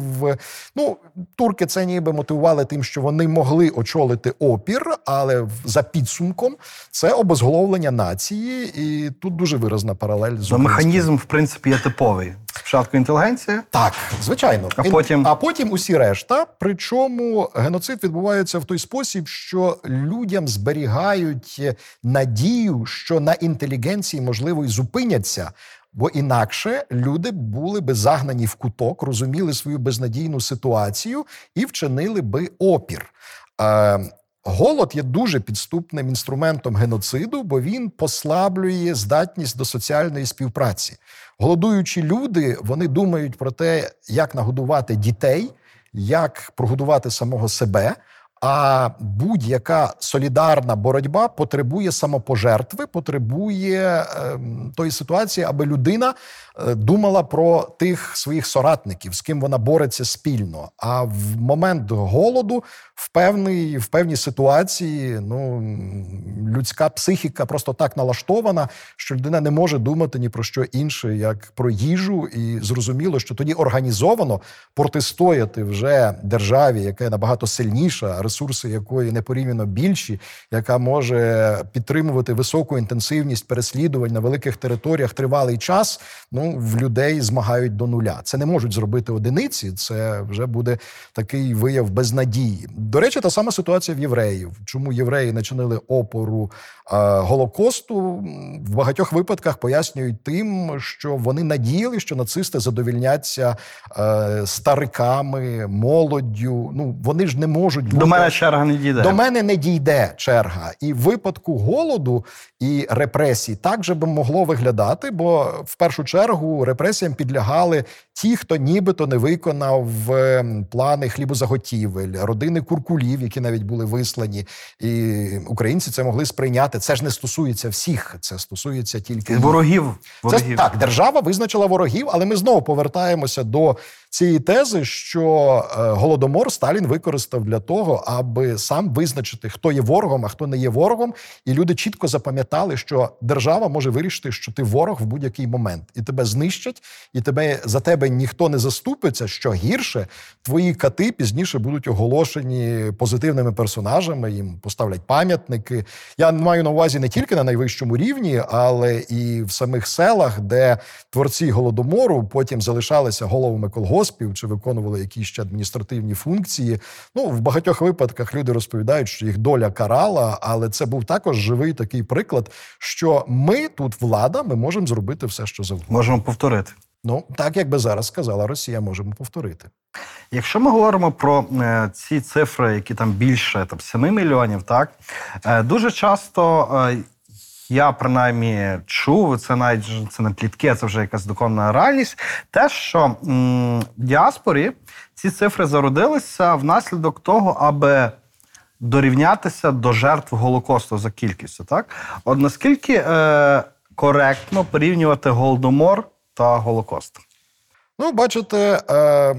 Ну, турки це ніби мотивували тим, що вони могли очолити опір, але за підсумком це обезголовлення нації, і тут дуже виразна паралель з Ну, механізм, в принципі, є типовий. Спочатку інтелігенція, Так, звичайно. А потім- а потім усі решта. Причому геноцид відбувається в той спосіб, що людям зберігають надію, що на інтелігенції можливо і зупиняться. Бо інакше люди були би загнані в куток, розуміли свою безнадійну ситуацію і вчинили би опір. Е, Голод є дуже підступним інструментом геноциду, бо він послаблює здатність до соціальної співпраці. Голодуючі люди вони думають про те, як нагодувати дітей, як прогодувати самого себе. А будь-яка солідарна боротьба потребує самопожертви, потребує ем, тої ситуації, аби людина е, думала про тих своїх соратників, з ким вона бореться спільно. А в момент голоду, в певній, в певній ситуації, ну людська психіка просто так налаштована, що людина не може думати ні про що інше, як про їжу, і зрозуміло, що тоді організовано протистояти вже державі, яка набагато сильніша, ресурси якої непорівняно більші, яка може підтримувати високу інтенсивність переслідувань на великих територіях тривалий час. Ну в людей змагають до нуля. Це не можуть зробити одиниці. Це вже буде такий вияв безнадії. До речі, та сама ситуація в євреїв. Чому євреї не чинили опору е, голокосту? В багатьох випадках пояснюють тим, що вони надіяли, що нацисти задовільняться е, стариками, молоддю. Ну вони ж не можуть бути мене черга не дійде. до мене не дійде черга, і в випадку голоду і репресій так же би могло виглядати, бо в першу чергу репресіям підлягали ті, хто нібито не виконав ем, плани хлібозаготівель, родини куркулів, які навіть були вислані, і українці це могли сприйняти. Це ж не стосується всіх, це стосується тільки. Ворогів. Це ворогів. так, держава визначила ворогів, але ми знову повертаємося до цієї тези, що е, голодомор Сталін використав для того, аби сам визначити, хто є ворогом, а хто не є ворогом, і люди чітко запам'ятали, що держава може вирішити, що ти ворог в будь-який момент, і тебе знищать, і тебе за тебе ніхто не заступиться. Що гірше, твої кати пізніше будуть оголошені позитивними персонажами. Їм поставлять пам'ятники. Я маю на увазі не тільки на найвищому рівні, але і в самих селах, де творці голодомору потім залишалися головами колгоспів чи виконували якісь ще адміністративні функції. Ну в багатьох випадках люди розповідають, що їх доля карала, але це був також живий такий приклад, що ми тут влада, ми можемо зробити все, що завгодно. Можемо повторити. Ну так як би зараз сказала Росія, можемо повторити. Якщо ми говоримо про е, ці цифри, які там більше там 7 мільйонів, так е, дуже часто е, я принаймні чув, це навіть це не плітки, це вже якась доконна реальність. Те, що м, в діаспорі ці цифри зародилися внаслідок того, аби дорівнятися до жертв Голокосту за кількістю. Так, от наскільки е, коректно порівнювати голодомор та Голокост? Ну, бачите, е,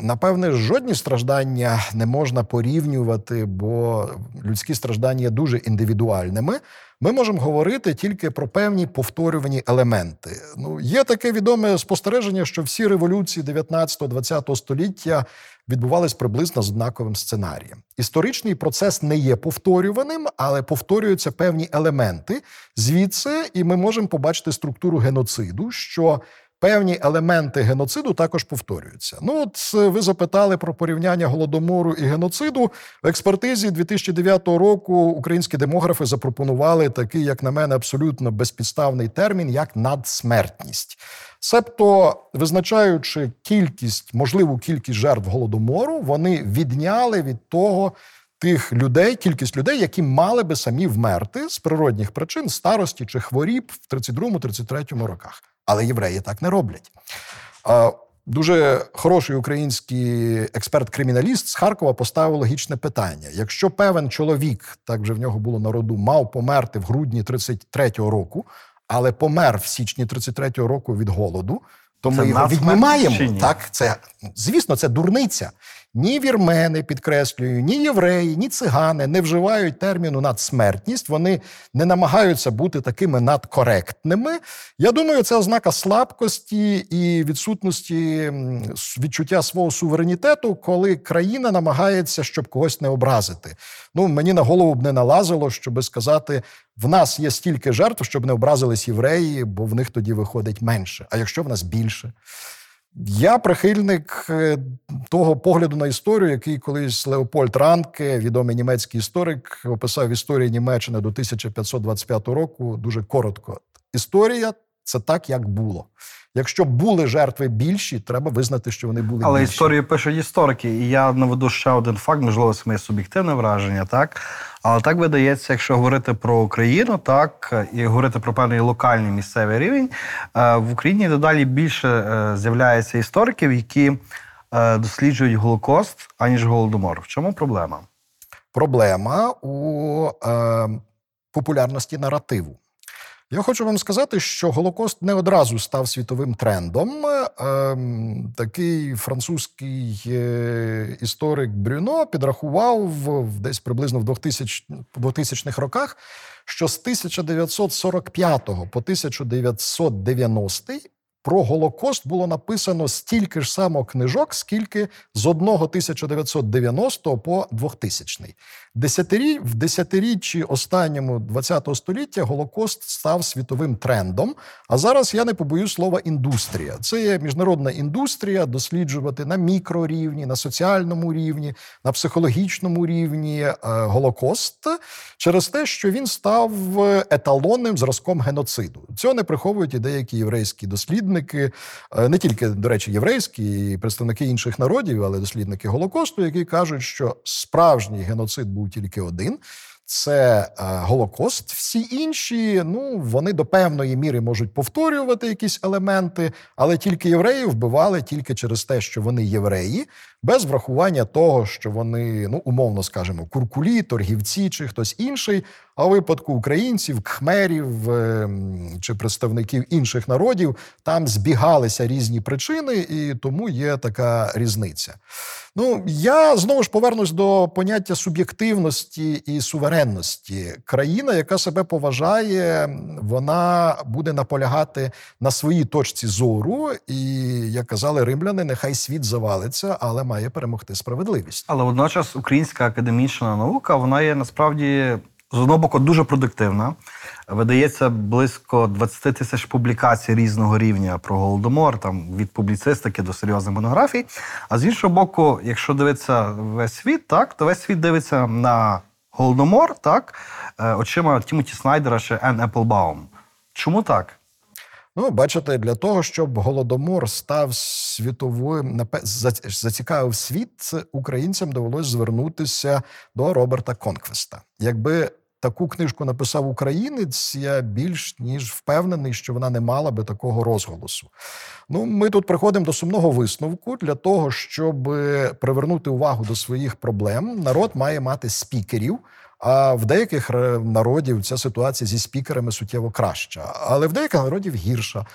напевне, жодні страждання не можна порівнювати, бо людські страждання є дуже індивідуальними. Ми можемо говорити тільки про певні повторювані елементи. Ну, є таке відоме спостереження, що всі революції 19-20 століття відбувались приблизно з однаковим сценарієм. Історичний процес не є повторюваним, але повторюються певні елементи. Звідси, і ми можемо побачити структуру геноциду, що певні елементи геноциду також повторюються. Ну, от е, ви запитали про порівняння голодомору і геноциду. В експертизі 2009 року українські демографи запропонували такий, як на мене, абсолютно безпідставний термін, як надсмертність. Себто, визначаючи кількість, можливу кількість жертв голодомору, вони відняли від того. Тих людей, кількість людей, які мали би самі вмерти з природних причин, старості чи хворіб в 32-33 роках. Але євреї так не роблять. Дуже хороший український експерт-криміналіст з Харкова поставив логічне питання: якщо певен чоловік, так вже в нього було на роду, мав померти в грудні 33-го року, але помер в січні 33-го року від голоду, то Це ми його віднімаємо. Так, це звісно, це дурниця. Ні вірмени, підкреслюю, ні євреї, ні цигани не вживають терміну надсмертність. Вони не намагаються бути такими надкоректними. Я думаю, це ознака слабкості і відсутності відчуття свого суверенітету, коли країна намагається, щоб когось не образити. Ну мені на голову б не налазило, щоб сказати: в нас є стільки жертв, щоб не образились євреї, бо в них тоді виходить менше. А якщо в нас більше? Я прихильник е, того погляду на історію, який колись Леопольд Ранке, відомий німецький історик, описав в історії Німеччини до 1525 року дуже коротко. Історія це так, як було. Якщо були жертви більші, треба визнати, що вони були Але більші. історію пишуть історики, і я наведу ще один факт, можливо, це моє суб'єктивне враження, так. Але так видається, якщо говорити про Україну, так і говорити про певний локальний місцевий рівень, е, в Україні дедалі більше е, з'являється істориків, які е, досліджують Голокост, аніж голодомор. В чому проблема? проблема у е, популярності наративу. Я хочу вам сказати, що Голокост не одразу став світовим трендом. Ем, такий французький е, історик Брюно підрахував десь приблизно в 2000, 2000-х роках, що з 1945 по 1990 про Голокост було написано стільки ж само книжок, скільки з одного 1990 по 2000. Десятирі, в десятиріччі останньому ХХ століття Голокост став світовим трендом. А зараз я не побоюсь слова індустрія. Це є міжнародна індустрія досліджувати на мікрорівні, на соціальному рівні, на психологічному рівні е, Голокост через те, що він став еталонним зразком геноциду. Цього не приховують і деякі єврейські дослідники, е, не тільки, до речі, єврейські, і представники інших народів, але дослідники Голокосту, які кажуть, що справжній геноцид був тільки один. Це е, Голокост. Всі інші, ну вони до певної міри можуть повторювати якісь елементи, але тільки євреї вбивали тільки через те, що вони євреї, без врахування того, що вони, ну умовно скажемо, куркулі, торгівці чи хтось інший. А у випадку українців, кхмерів е, чи представників інших народів там збігалися різні причини, і тому є така різниця. Ну, я знову ж повернусь до поняття суб'єктивності і суверенності. Країна, яка себе поважає, вона буде наполягати на своїй точці зору, і як казали римляни, нехай світ завалиться, але має перемогти справедливість. Але водночас українська академічна наука вона є насправді з одного боку дуже продуктивна. Видається близько 20 тисяч публікацій різного рівня про голодомор, там від публіцистики до серйозних монографій. А з іншого боку, якщо дивитися весь світ, так то весь світ дивиться на голодомор, так е, очима Тімоті Снайдера чи Ен Еплбаум. Чому так? Ну, бачите, для того, щоб голодомор став світовим зацікавив світ, українцям довелось звернутися до Роберта Конквеста. Якби таку книжку написав українець, я більш ніж впевнений, що вона не мала би такого розголосу. Ну, ми тут приходимо до сумного висновку для того, щоб привернути увагу до своїх проблем. Народ має мати спікерів. А в деяких народів ця ситуація зі спікерами суттєво краща, але в деяких народів гірша.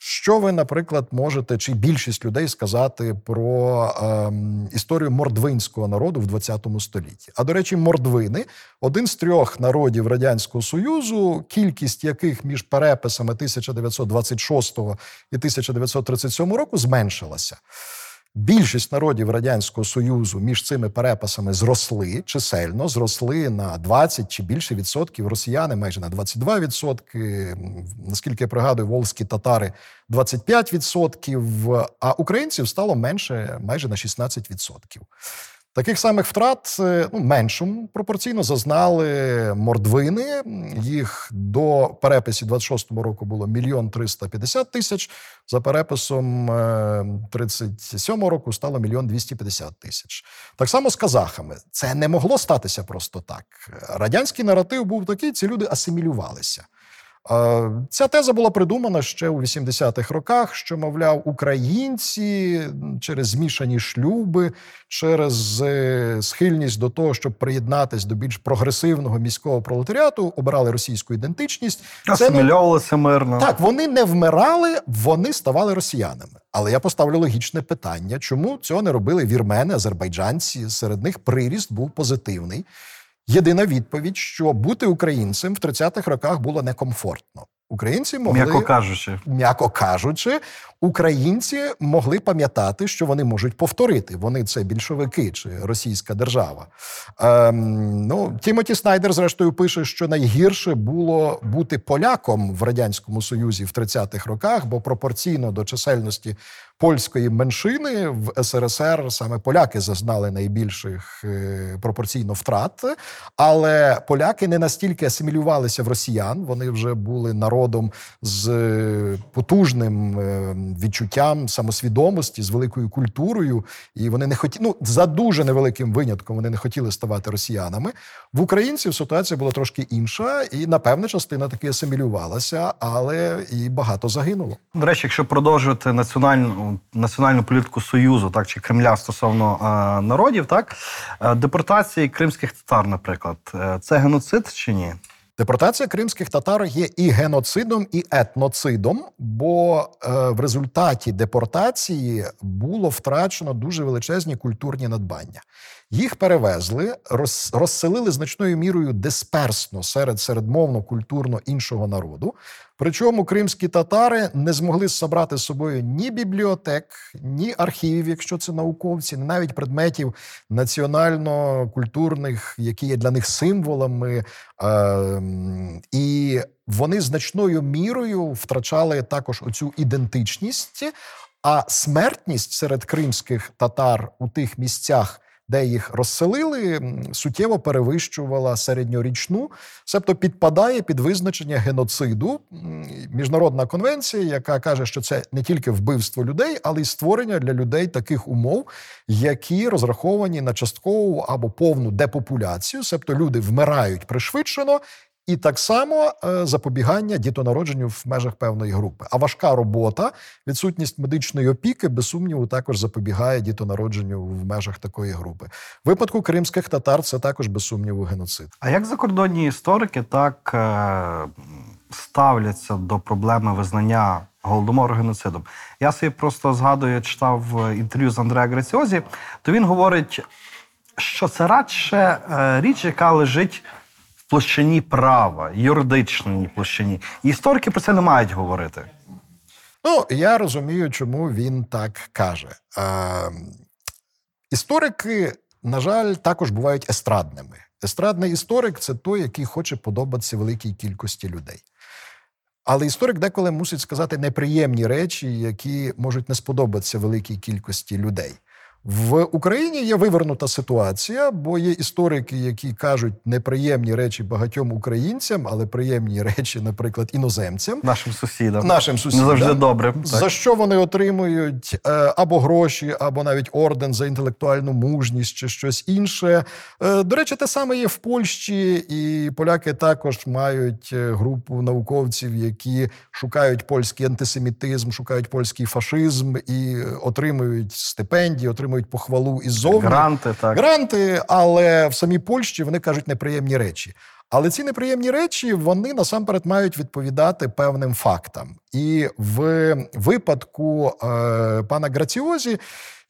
Що ви, наприклад, можете, чи більшість людей сказати про ем, історію мордвинського народу в 20 столітті? А до речі, мордвини один з трьох народів Радянського Союзу, кількість яких між переписами 1926 і 1937 року зменшилася. Більшість народів Радянського Союзу між цими переписами зросли чисельно, зросли на 20 чи більше відсотків. Росіяни майже на 22 відсотки. Наскільки я пригадую, волзькі татари 25 відсотків, а українців стало менше майже на 16 відсотків. Таких самих втрат е, ну, меншому пропорційно зазнали мордвини. Їх до переписів 26-му року було мільйон 350 тисяч. За переписом е, 37-го року стало мільйон 250 тисяч. Так само з казахами. Це не могло статися просто так. Радянський наратив був такий: ці люди асимілювалися. Е, Ця теза була придумана ще у 80-х роках, що, мовляв, українці через змішані шлюби, через е, схильність до того, щоб приєднатись до більш прогресивного міського пролетаріату, обирали російську ідентичність. Це Асимільовувалися мирно. так, вони не вмирали, вони ставали росіянами. Але я поставлю логічне питання: чому цього не робили вірмени, азербайджанці? Серед них приріст був позитивний. Єдина відповідь, що бути українцем в 30-х роках було некомфортно. Українці могли М'яко кажучи. м'яко кажучи, українці могли пам'ятати, що вони можуть повторити. Вони це більшовики чи російська держава. Ем, ну, Тімоті Снайдер, зрештою, пише, що найгірше було бути поляком в радянському союзі в 30-х роках, бо пропорційно до чисельності польської меншини в СРСР саме поляки зазнали найбільших е, пропорційно втрат. Але поляки не настільки асимілювалися в росіян, вони вже були народом з е, потужним е, відчуттям самосвідомості, з великою культурою, і вони не хотіли, ну за дуже невеликим винятком, вони не хотіли ставати росіянами. В українців ситуація була трошки інша, і напевне частина таки асимілювалася, але і багато загинуло. До речі, якщо продовжувати національну національну політику Союзу, так чи Кремля стосовно е, народів, так е, депортації кримських татар, наприклад, е, це геноцид чи ні? Депортація кримських татар є і геноцидом, і етноцидом, бо е, в результаті депортації було втрачено дуже величезні культурні надбання. Їх перевезли, роз, розселили значною мірою дисперсно серед середмовно культурно іншого народу. Причому кримські татари не змогли зібрати з собою ні бібліотек, ні архівів, якщо це науковці, ні навіть предметів національно-культурних, які є для них символами. Е, і вони значною мірою втрачали також оцю ідентичність. А смертність серед кримських татар у тих місцях, де їх розселили, суттєво перевищувала середньорічну, себто підпадає під визначення геноциду. Міжнародна конвенція, яка каже, що це не тільки вбивство людей, але й створення для людей таких умов, які розраховані на часткову або повну депопуляцію, себто люди вмирають пришвидшено. І так само е, запобігання дітонародженню в межах певної групи. А важка робота, відсутність медичної опіки, без сумніву, також запобігає дітонародженню в межах такої групи. В випадку кримських татар це також без сумніву геноцид. А як закордонні історики так е, ставляться до проблеми визнання голодомору геноцидом? Я собі просто згадую, читав інтерв'ю з Андреа Граціозі, то він говорить, що це радше е, річ, яка лежить площині права, юридичній площині. Історики про це не мають говорити. Ну, я розумію, чому він так каже. Е, історики, на жаль, також бувають естрадними. Естрадний історик це той, який хоче подобатися великій кількості людей. Але історик деколи мусить сказати неприємні речі, які можуть не сподобатися великій кількості людей. В Україні є вивернута ситуація, бо є історики, які кажуть неприємні речі багатьом українцям, але приємні речі, наприклад, іноземцям, Нашим сусідам. нашим сусідам. Не завжди добре. За Так. що вони отримують е, або гроші, або навіть орден за інтелектуальну мужність чи щось інше. Е, До речі, те саме є в Польщі, і поляки також мають е, групу науковців, які шукають польський антисемітизм, шукають польський фашизм і отримують стипендії, отримують похвалу іззовні. Гранти, так. Гранти, але в самій Польщі вони кажуть неприємні речі. Але ці неприємні речі вони насамперед мають відповідати певним фактам. І в випадку е, пана Граціозі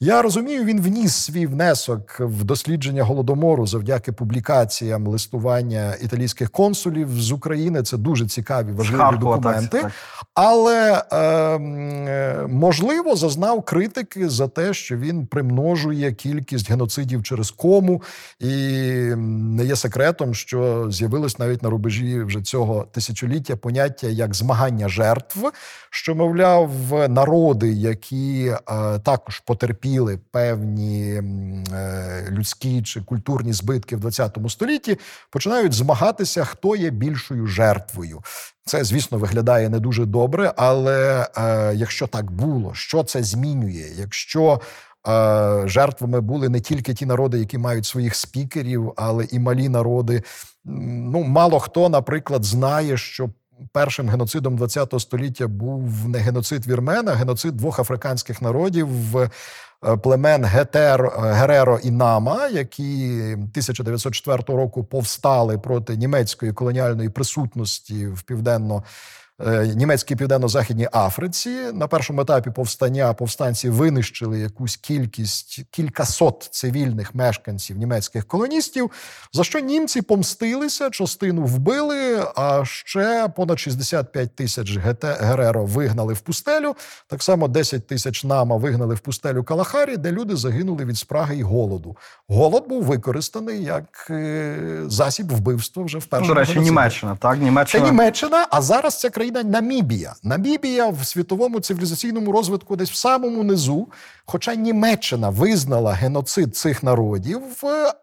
я розумію, він вніс свій внесок в дослідження голодомору завдяки публікаціям листування італійських консулів з України. Це дуже цікаві важливі Харкова, документи. так. Але е, е, можливо зазнав критики за те, що він примножує кількість геноцидів через кому, і не є секретом, що з'явилось навіть на рубежі вже цього тисячоліття поняття як змагання жертв, що мовляв, народи, які е, також потерпіли певні е, людські чи культурні збитки в ХХ столітті, починають змагатися, хто є більшою жертвою. Це, звісно, виглядає не дуже добре, але е, якщо так було, що це змінює? Якщо е, жертвами були не тільки ті народи, які мають своїх спікерів, але і малі народи. Ну, мало хто, наприклад, знає, що першим геноцидом ХХ століття був не геноцид вірмен, а геноцид двох африканських народів. Е, Племен Гетер, Гереро і Нама, які 1904 року повстали проти німецької колоніальної присутності в південно е, німецькій південно-західній Африці. На першому етапі повстання повстанці винищили якусь кількість кількасот цивільних мешканців німецьких колоністів, за що німці помстилися, частину вбили, а ще понад 65 тисяч Гереро вигнали в пустелю. Так само 10 тисяч нама вигнали в пустелю Калахарі, де люди загинули від спраги і голоду. Голод був використаний як е, засіб вбивства вже в першому до речі. Німеччина, так? Це Німеччина. Німеччина, а зараз це країна Намібія. Намібія в світовому цивілізаційному розвитку десь в самому низу. Хоча Німеччина визнала геноцид цих народів,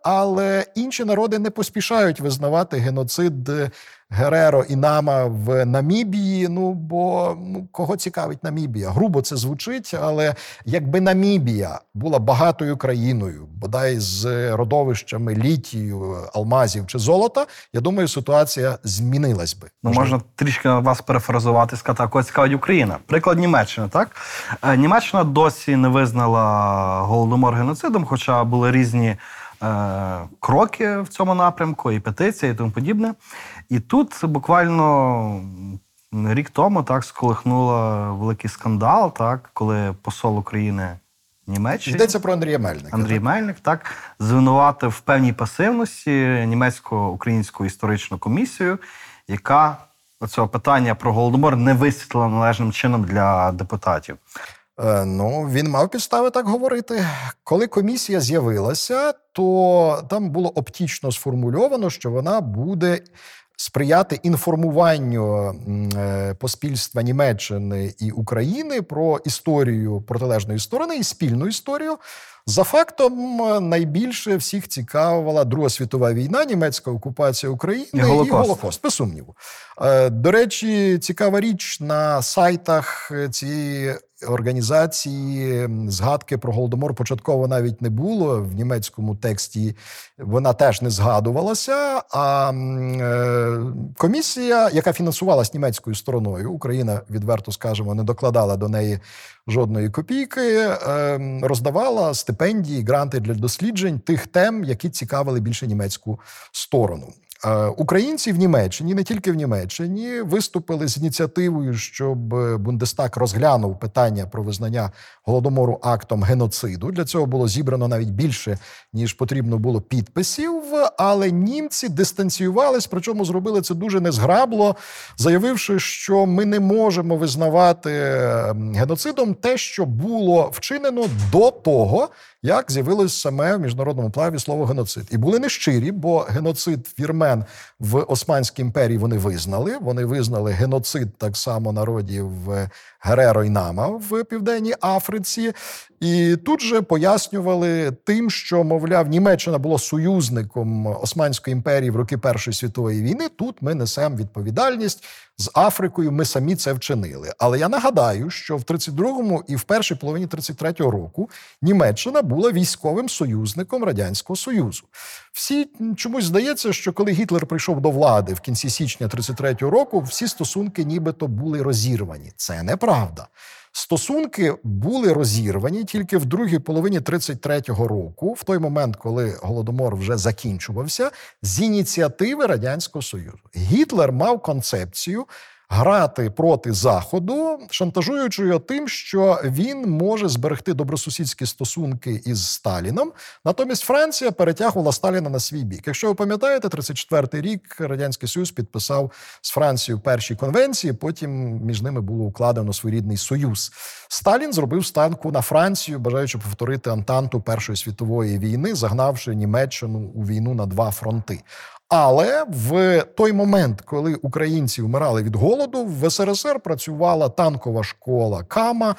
але інші народи не поспішають визнавати геноцид е, Гереро і Нама в Намібії. Ну бо ну кого цікавить Намібія? Грубо це звучить, але якби Намібія була багатою країною, бодай з родовищами літію, алмазів чи золота, я думаю, ситуація змінилась би. Ну, можна трішки вас перефразувати, сказати, а кого цікавить Україна. Приклад Німеччини, так? Е, Німеччина досі не визнала голодомор геноцидом, хоча були різні е, кроки в цьому напрямку, і петиція, і тому подібне. І тут буквально рік тому так сколихнуло великий скандал, так, коли посол України Німеччини. Йдеться про Андрія Мельника. Андрій Мельник так звинуватив в певній пасивності німецько-українську історичну комісію, яка цього питання про голодомор не висвітлила належним чином для депутатів. Е, Ну, він мав підстави так говорити. Коли комісія з'явилася, то там було оптічно сформульовано, що вона буде сприяти інформуванню е, поспільства Німеччини і України про історію протилежної сторони і спільну історію. За фактом, е, найбільше всіх цікавила Друга світова війна, німецька окупація України І Голокост. і Голокост, без сумніву. Е, До речі, цікава річ на сайтах цієї організації згадки про голодомор початково навіть не було. В німецькому тексті вона теж не згадувалася. А е, комісія, яка фінансувалась німецькою стороною, Україна відверто скажемо, не докладала до неї жодної копійки, е, роздавала стипендії, гранти для досліджень тих тем, які цікавили більше німецьку сторону. Е, Українці в Німеччині, не тільки в Німеччині, виступили з ініціативою, щоб Бундестаг розглянув питання про визнання голодомору актом геноциду. Для цього було зібрано навіть більше ніж потрібно було підписів. Але німці дистанціювались, причому зробили це дуже незграбло, заявивши, що ми не можемо визнавати е, геноцидом те, що було вчинено до того, як з'явилось саме в міжнародному праві слово геноцид. І були нещирі, бо геноцид вірмен в Османській імперії вони визнали. Вони визнали геноцид так само народів е, Гереро і в Південній Африці. І тут же пояснювали тим, що, мовляв, Німеччина була союзником Османської імперії в роки Першої світової війни. Тут ми несемо відповідальність з Африкою. Ми самі це вчинили. Але я нагадаю, що в 32-му і в першій половині 33-го року Німеччина була військовим союзником радянського союзу. Всі чомусь здається, що коли Гітлер прийшов до влади в кінці січня 33-го року, всі стосунки нібито були розірвані. Це неправда. Стосунки були розірвані тільки в другій половині 33-го року, в той момент, коли голодомор вже закінчувався, з ініціативи радянського союзу. Гітлер мав концепцію. Грати проти заходу, шантажуючи його тим, що він може зберегти добросусідські стосунки із Сталіном. Натомість Франція перетягувала Сталіна на свій бік. Якщо ви пам'ятаєте, 34-й рік радянський союз підписав з Францією перші конвенції. Потім між ними було укладено своєрідний союз. Сталін зробив станку на Францію, бажаючи повторити Антанту Першої світової війни, загнавши Німеччину у війну на два фронти. Але в той момент, коли українці вмирали від голоду, в СРСР працювала танкова школа Кама.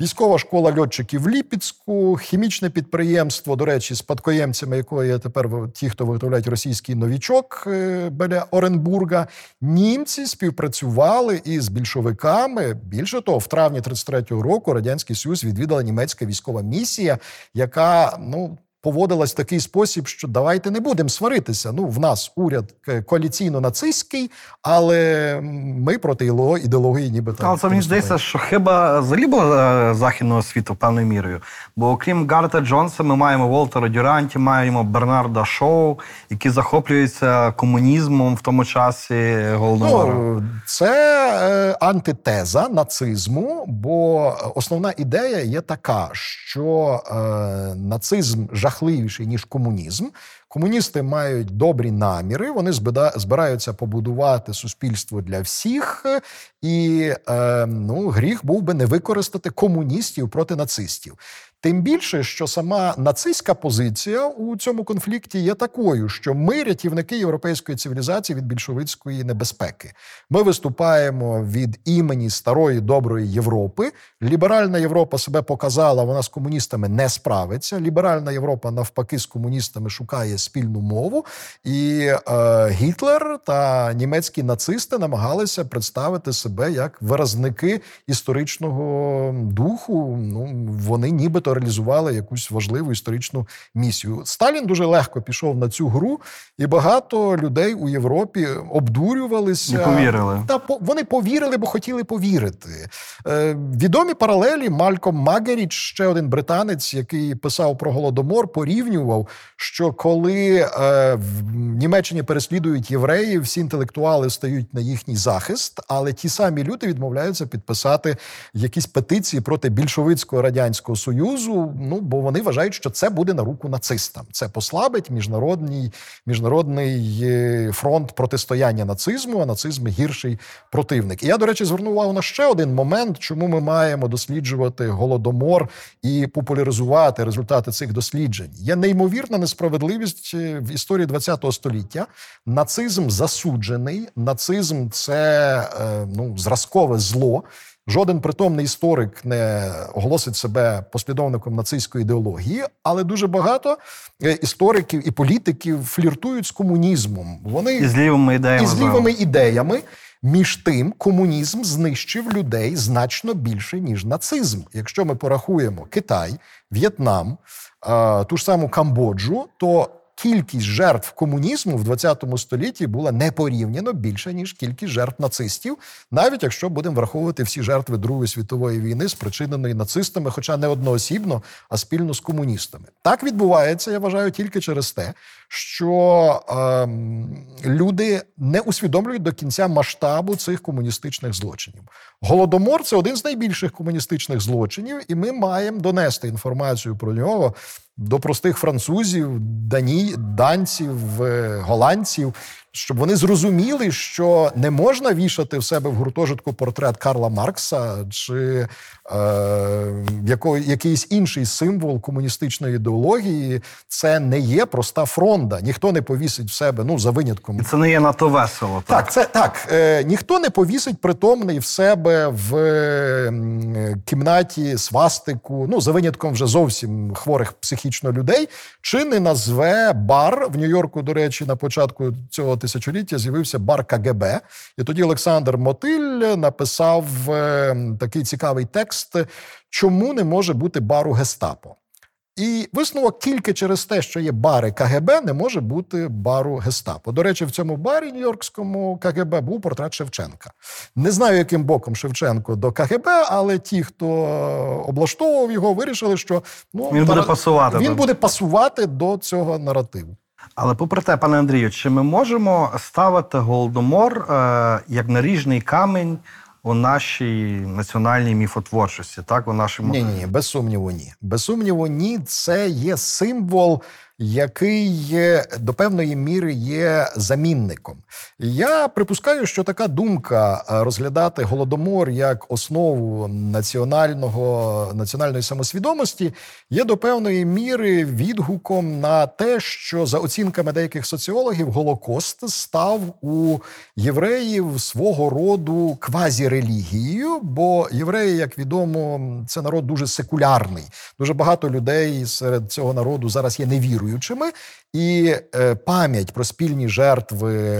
Військова школа льотчиків в Ліпецьку, хімічне підприємство, до речі, спадкоємцями якої є тепер ті, хто виготовляють російський новічок е, біля Оренбурга. Німці співпрацювали із більшовиками. Більше того, в травні 33-го року радянський союз відвідала німецька військова місія, яка ну поводилась в такий спосіб, що давайте не будемо сваритися. Ну, в нас уряд е, коаліційно-нацистський, але ми проти ідеології нібито. Але це мені здається, що хиба взагалі була е, західного світу певною мірою. Бо окрім Гарта Джонса, ми маємо Волтера Дюранті, маємо Бернарда Шоу, які захоплюються комунізмом в тому часі голодомору. Ну, це е, антитеза нацизму, бо основна ідея є така, що е, нацизм жахливіший ніж комунізм. Комуністи мають добрі наміри, вони збираються побудувати суспільство для всіх, і е, ну, гріх був би не використати комуністів проти нацистів. Тим більше, що сама нацистська позиція у цьому конфлікті є такою, що ми рятівники європейської цивілізації від більшовицької небезпеки. Ми виступаємо від імені старої доброї Європи. Ліберальна Європа себе показала, вона з комуністами не справиться. Ліберальна Європа навпаки з комуністами шукає спільну мову. І е, Гітлер та німецькі нацисти намагалися представити себе як виразники історичного духу. Ну вони нібито реалізували якусь важливу історичну місію. Сталін дуже легко пішов на цю гру, і багато людей у Європі обдурювалися. Не повірили. Та вони повірили, бо хотіли повірити. Е, відомі паралелі Мальком Магеріч, ще один британець, який писав про голодомор, порівнював, що коли е, в Німеччині переслідують євреїв, всі інтелектуали стають на їхній захист, але ті самі люди відмовляються підписати якісь петиції проти більшовицького радянського союзу. Ну бо вони вважають, що це буде на руку нацистам. Це послабить міжнародний міжнародний е, фронт протистояння нацизму, а нацизм гірший противник. І я, до речі, звернув увагу на ще один момент, чому ми маємо досліджувати голодомор і популяризувати результати цих досліджень. Є неймовірна несправедливість е, в історії ХХ століття. Нацизм засуджений. Нацизм це е, ну зразкове зло. Жоден притомний історик не оголосить себе послідовником нацистської ідеології, але дуже багато е, істориків і політиків фліртують з комунізмом. Вони І з лівими ідеями. і з лівими ідеями. Між тим, комунізм знищив людей значно більше, ніж нацизм. Якщо ми порахуємо Китай, В'єтнам, ту ж саму Камбоджу, то кількість жертв комунізму в 20 столітті була непорівняно більша, ніж кількість жертв нацистів, навіть якщо будемо враховувати всі жертви Другої світової війни, спричиненої нацистами, хоча не одноосібно, а спільно з комуністами. Так відбувається, я вважаю, тільки через те, що ем, люди не усвідомлюють до кінця масштабу цих комуністичних злочинів. Голодомор це один з найбільших комуністичних злочинів, і ми маємо донести інформацію про нього до простих французів, дані, данців, е, голландців, щоб вони зрозуміли, що не можна вішати в себе в гуртожитку портрет Карла Маркса чи е, яко, якийсь інший символ комуністичної ідеології. Це не є проста фронда. Ніхто не повісить в себе, ну за винятком це не є надто весело. Так, так, це так. Е, ніхто не повісить притомний в себе в е, кімнаті свастику, ну за винятком вже зовсім хворих психічно людей, чи не назве бар в Нью-Йорку, до речі, на початку цього тисячоліття з'явився бар КГБ. І тоді Олександр Мотиль написав е, такий цікавий текст, чому не може бути бару Гестапо. І висновок тільки через те, що є бари КГБ, не може бути бару Гестапо. До речі, в цьому барі Нью-Йоркському КГБ був портрет Шевченка. Не знаю, яким боком Шевченко до КГБ, але ті, хто облаштовував його, вирішили, що ну Він буде пасувати, Він буде пасувати до цього наративу. Але попри те, пане Андрію, чи ми можемо ставити голодомор е, як наріжний камінь у нашій національній міфотворчості? Так, у нашому Ні, ні, без сумніву, ні. Без сумніву, ні. Це є символ, який до певної міри є замінником. Я припускаю, що така думка е, розглядати голодомор як основу національного національної самосвідомості є до певної міри відгуком на те, що за оцінками деяких соціологів Голокост став у євреїв свого роду квазірелігією, бо євреї, як відомо, це народ дуже секулярний. Дуже багато людей серед цього народу зараз є невіруючими, і е, пам'ять про спільні жертви.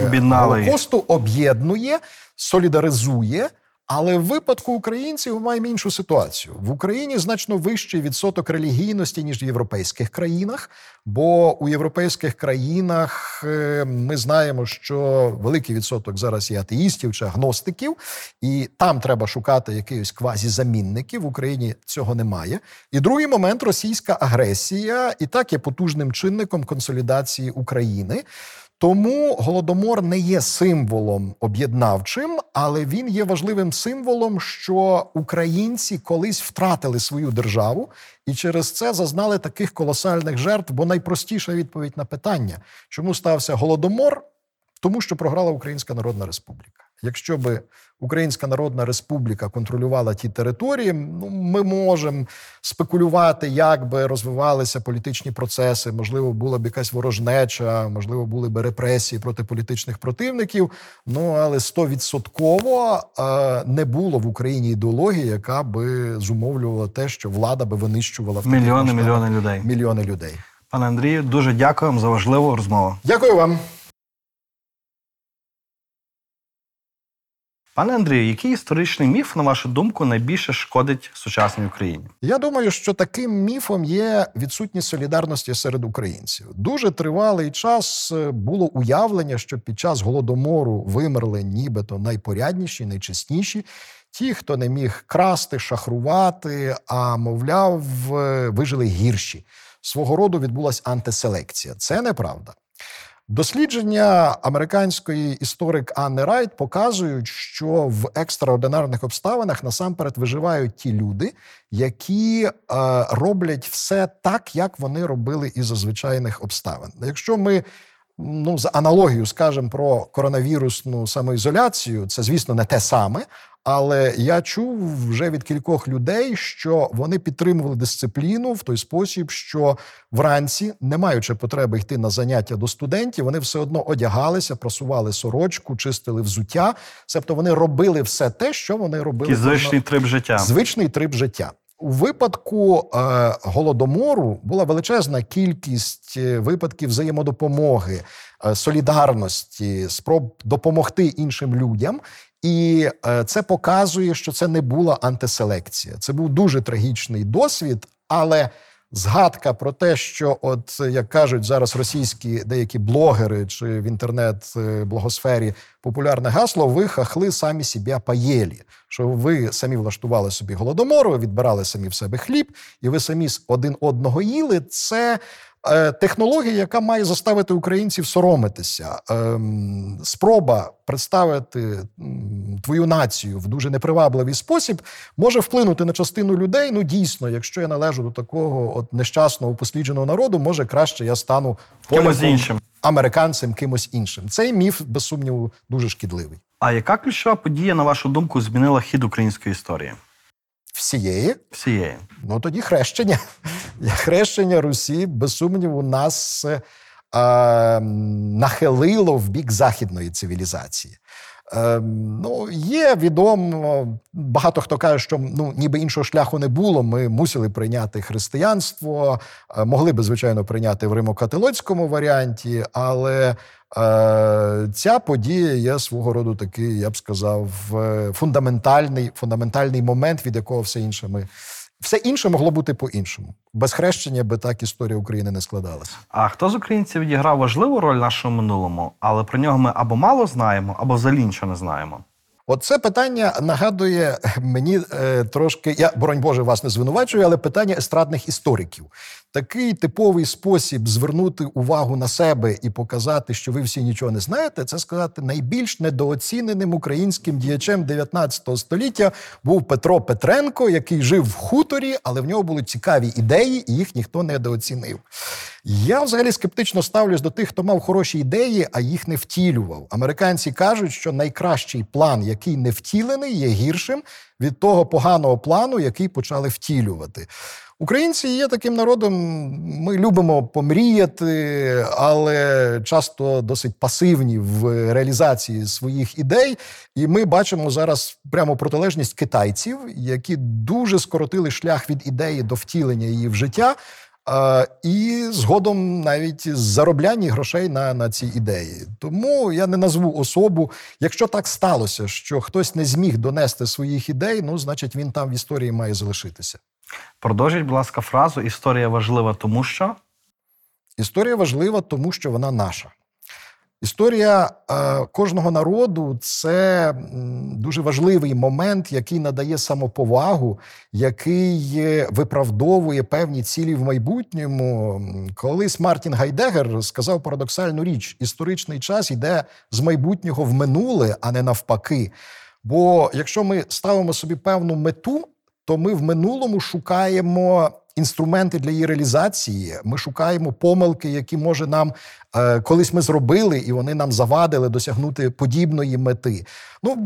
Голокосту об'єднує, солідаризує. Але в випадку українців ми маємо іншу ситуацію. В Україні значно вищий відсоток релігійності, ніж в європейських країнах. Бо у європейських країнах е, ми знаємо, що великий відсоток зараз є атеїстів чи агностиків, і там треба шукати якихось квазізамінників. В Україні цього немає. І другий момент російська агресія і так є потужним чинником консолідації України. Тому голодомор не є символом об'єднавчим, але він є важливим символом, що українці колись втратили свою державу і через це зазнали таких колосальних жертв. Бо найпростіша відповідь на питання, чому стався голодомор, тому що програла Українська Народна Республіка. Якщо би Українська Народна Республіка контролювала ті території, ну ми можемо спекулювати, як би розвивалися політичні процеси. Можливо, була б якась ворожнеча, можливо, були б репресії проти політичних противників. Ну але стовідсотково е, не було в Україні ідеології, яка би зумовлювала те, що влада би винищувала в Мільйони, мільйони людей. мільйони людей. Пане Андрію, дуже дякую вам за важливу розмову. Дякую вам. Пане Андрію, який історичний міф, на вашу думку, найбільше шкодить сучасній Україні? Я думаю, що таким міфом є відсутність солідарності серед українців. Дуже тривалий час е, було уявлення, що під час голодомору вимерли нібито найпорядніші, найчесніші. Ті, хто не міг красти, шахрувати, а мовляв, е, вижили гірші. Свого роду відбулася антиселекція. Це неправда. Дослідження американської історик Анни Райт показують, що в екстраординарних обставинах насамперед виживають ті люди, які е, роблять все так, як вони робили і за звичайних обставин. Якщо ми ну, за аналогію скажемо про коронавірусну самоізоляцію, це, звісно, не те саме. Але я чув вже від кількох людей, що вони підтримували дисципліну в той спосіб, що вранці, не маючи потреби йти на заняття до студентів, вони все одно одягалися, просували сорочку, чистили взуття. Себто вони робили все те, що вони робили Такий звичний кожного- трип життя. звичний трип життя. У випадку е, голодомору була величезна кількість е, випадків взаємодопомоги, е, солідарності, спроб допомогти іншим людям. І е, це показує, що це не була антиселекція. Це був дуже трагічний досвід, але згадка про те, що, от як кажуть зараз російські деякі блогери чи в інтернет-благосфері популярне гасло: ви хахли самі себе поєлі. Що ви самі влаштували собі голодомор, відбирали самі в себе хліб, і ви самі один одного їли. Це е, технологія, яка має заставити українців соромитися. Ем, спроба представити твою націю в дуже непривабливий спосіб може вплинути на частину людей. Ну дійсно, якщо я належу до такого от нещасного послідженого народу, може краще я стану Кимось іншим. американцем, кимось іншим. Цей міф, без сумніву, дуже шкідливий. А яка ключова подія, на вашу думку, змінила хід української історії? Всієї Всієї. Ну тоді хрещення. Хрещення Русі, без сумніву, нас е, е, нахилило в бік західної цивілізації. Е, ну, є відомо, багато хто каже, що ну, ніби іншого шляху не було. Ми мусили прийняти християнство, е, могли би, звичайно, прийняти в римо-католицькому варіанті, але е, ця подія є свого роду такий, я б сказав, е, фундаментальний, фундаментальний момент, від якого все інше ми. Все інше могло бути по-іншому. Без хрещення би так історія України не складалася. А хто з українців відіграв важливу роль в нашому минулому, але про нього ми або мало знаємо, або взагалі нічого не знаємо. Оце питання нагадує мені е, трошки. Я боронь Боже вас не звинувачую, але питання естрадних істориків. Такий типовий спосіб звернути увагу на себе і показати, що ви всі нічого не знаєте, це сказати найбільш недооціненим українським діячем 19 століття був Петро Петренко, який жив в хуторі, але в нього були цікаві ідеї, і їх ніхто недооцінив. Я взагалі скептично ставлюсь до тих, хто мав хороші ідеї, а їх не втілював. Американці кажуть, що найкращий план, який не втілений, є гіршим від того поганого плану, який почали втілювати. Українці є таким народом. Ми любимо помріяти, але часто досить пасивні в реалізації своїх ідей. І ми бачимо зараз прямо протилежність китайців, які дуже скоротили шлях від ідеї до втілення її в життя. І згодом навіть заробляння грошей на, на ці ідеї. Тому я не назву особу. Якщо так сталося, що хтось не зміг донести своїх ідей, ну значить він там в історії має залишитися. Продовжіть, будь ласка, фразу Історія важлива, тому що. Історія важлива, тому що вона наша. Історія е, кожного народу це дуже важливий момент, який надає самоповагу, який е, виправдовує певні цілі в майбутньому. Колись Мартін Гайдегер сказав парадоксальну річ: історичний час йде з майбутнього в минуле, а не навпаки. Бо якщо ми ставимо собі певну мету, то ми в минулому шукаємо інструменти для її реалізації. Ми шукаємо помилки, які може нам е, колись ми зробили, і вони нам завадили досягнути подібної мети. Ну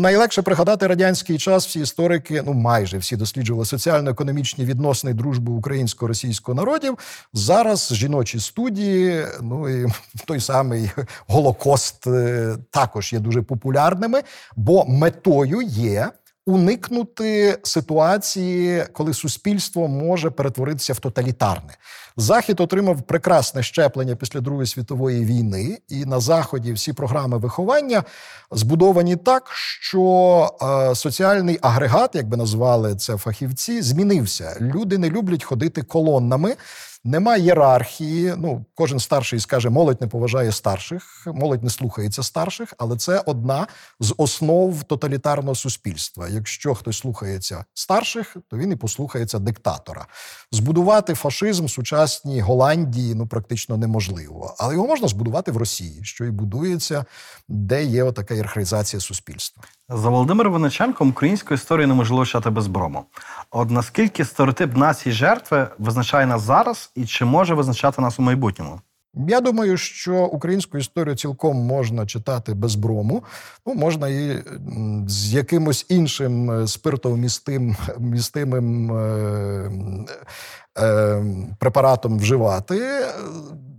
найлегше пригадати радянський час. Всі історики, ну майже всі досліджували соціально-економічні відносини дружби українсько-російського народів. Зараз жіночі студії, ну і той самий Голокост е, також є дуже популярними, бо метою є уникнути ситуації, коли суспільство може перетворитися в тоталітарне. Захід отримав прекрасне щеплення після Другої світової війни, і на заході всі програми виховання збудовані так, що е, соціальний агрегат, як би назвали це фахівці, змінився. Люди не люблять ходити колоннами. Нема ієрархії. Ну, кожен старший скаже, молодь не поважає старших, молодь не слухається старших, але це одна з основ тоталітарного суспільства. Якщо хтось слухається старших, то він і послухається диктатора. Збудувати фашизм в сучасній Голландії ну практично неможливо, але його можна збудувати в Росії, що і будується, де є отака ієрархізація суспільства. За Володимиром Винниченком українську історію неможливо читати без брому. От наскільки стереотип нації жертви визначає нас зараз і чи може визначати нас у майбутньому? Я думаю, що українську історію цілком можна читати без брому. Ну, можна і з якимось іншим е, спиртовмістим містимим е, препаратом вживати.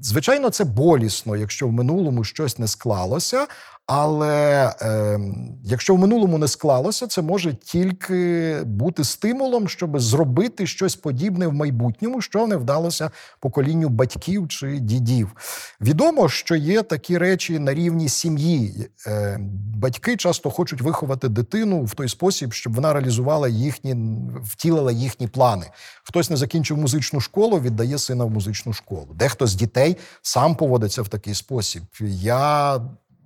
Звичайно, це болісно, якщо в минулому щось не склалося. Але е, якщо в минулому не склалося, це може тільки бути стимулом, щоб зробити щось подібне в майбутньому, що не вдалося поколінню батьків чи дідів. Відомо, що є такі речі на рівні сім'ї. Е, батьки часто хочуть виховати дитину в той спосіб, щоб вона реалізувала їхні, втілила їхні плани. Хтось не закінчив музичну школу, віддає сина в музичну школу. Дехто з дітей сам поводиться в такий спосіб. Я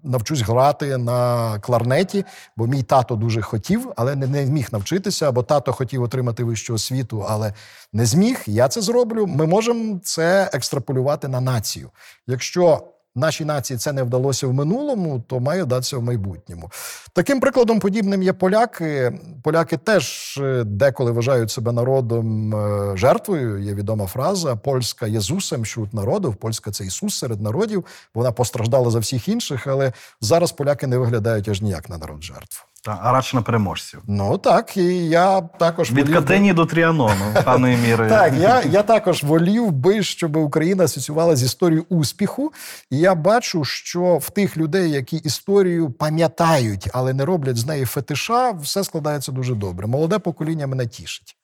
навчусь грати на кларнеті, бо мій тато дуже хотів, але не, не міг навчитися, або тато хотів отримати вищу освіту, але не зміг. Я це зроблю. Ми можемо це екстраполювати на націю. Якщо нашій нації це не вдалося в минулому, то має вдатися в майбутньому. Таким прикладом подібним є поляки. Поляки теж е, деколи вважають себе народом е, жертвою. Є відома фраза Польська Єзусем щут народів. Польська це Ісус серед народів. Вона постраждала за всіх інших, але зараз поляки не виглядають аж ніяк на народ жертв. Та, а радше на переможців. Ну так, і я також Від волів би- до Тріанону, певною міри. так, я, я також волів би, щоб Україна асоціювала з історією успіху. І я бачу, що в тих людей, які історію пам'ятають, але не роблять з неї фетиша, все складається дуже добре. Молоде покоління мене тішить.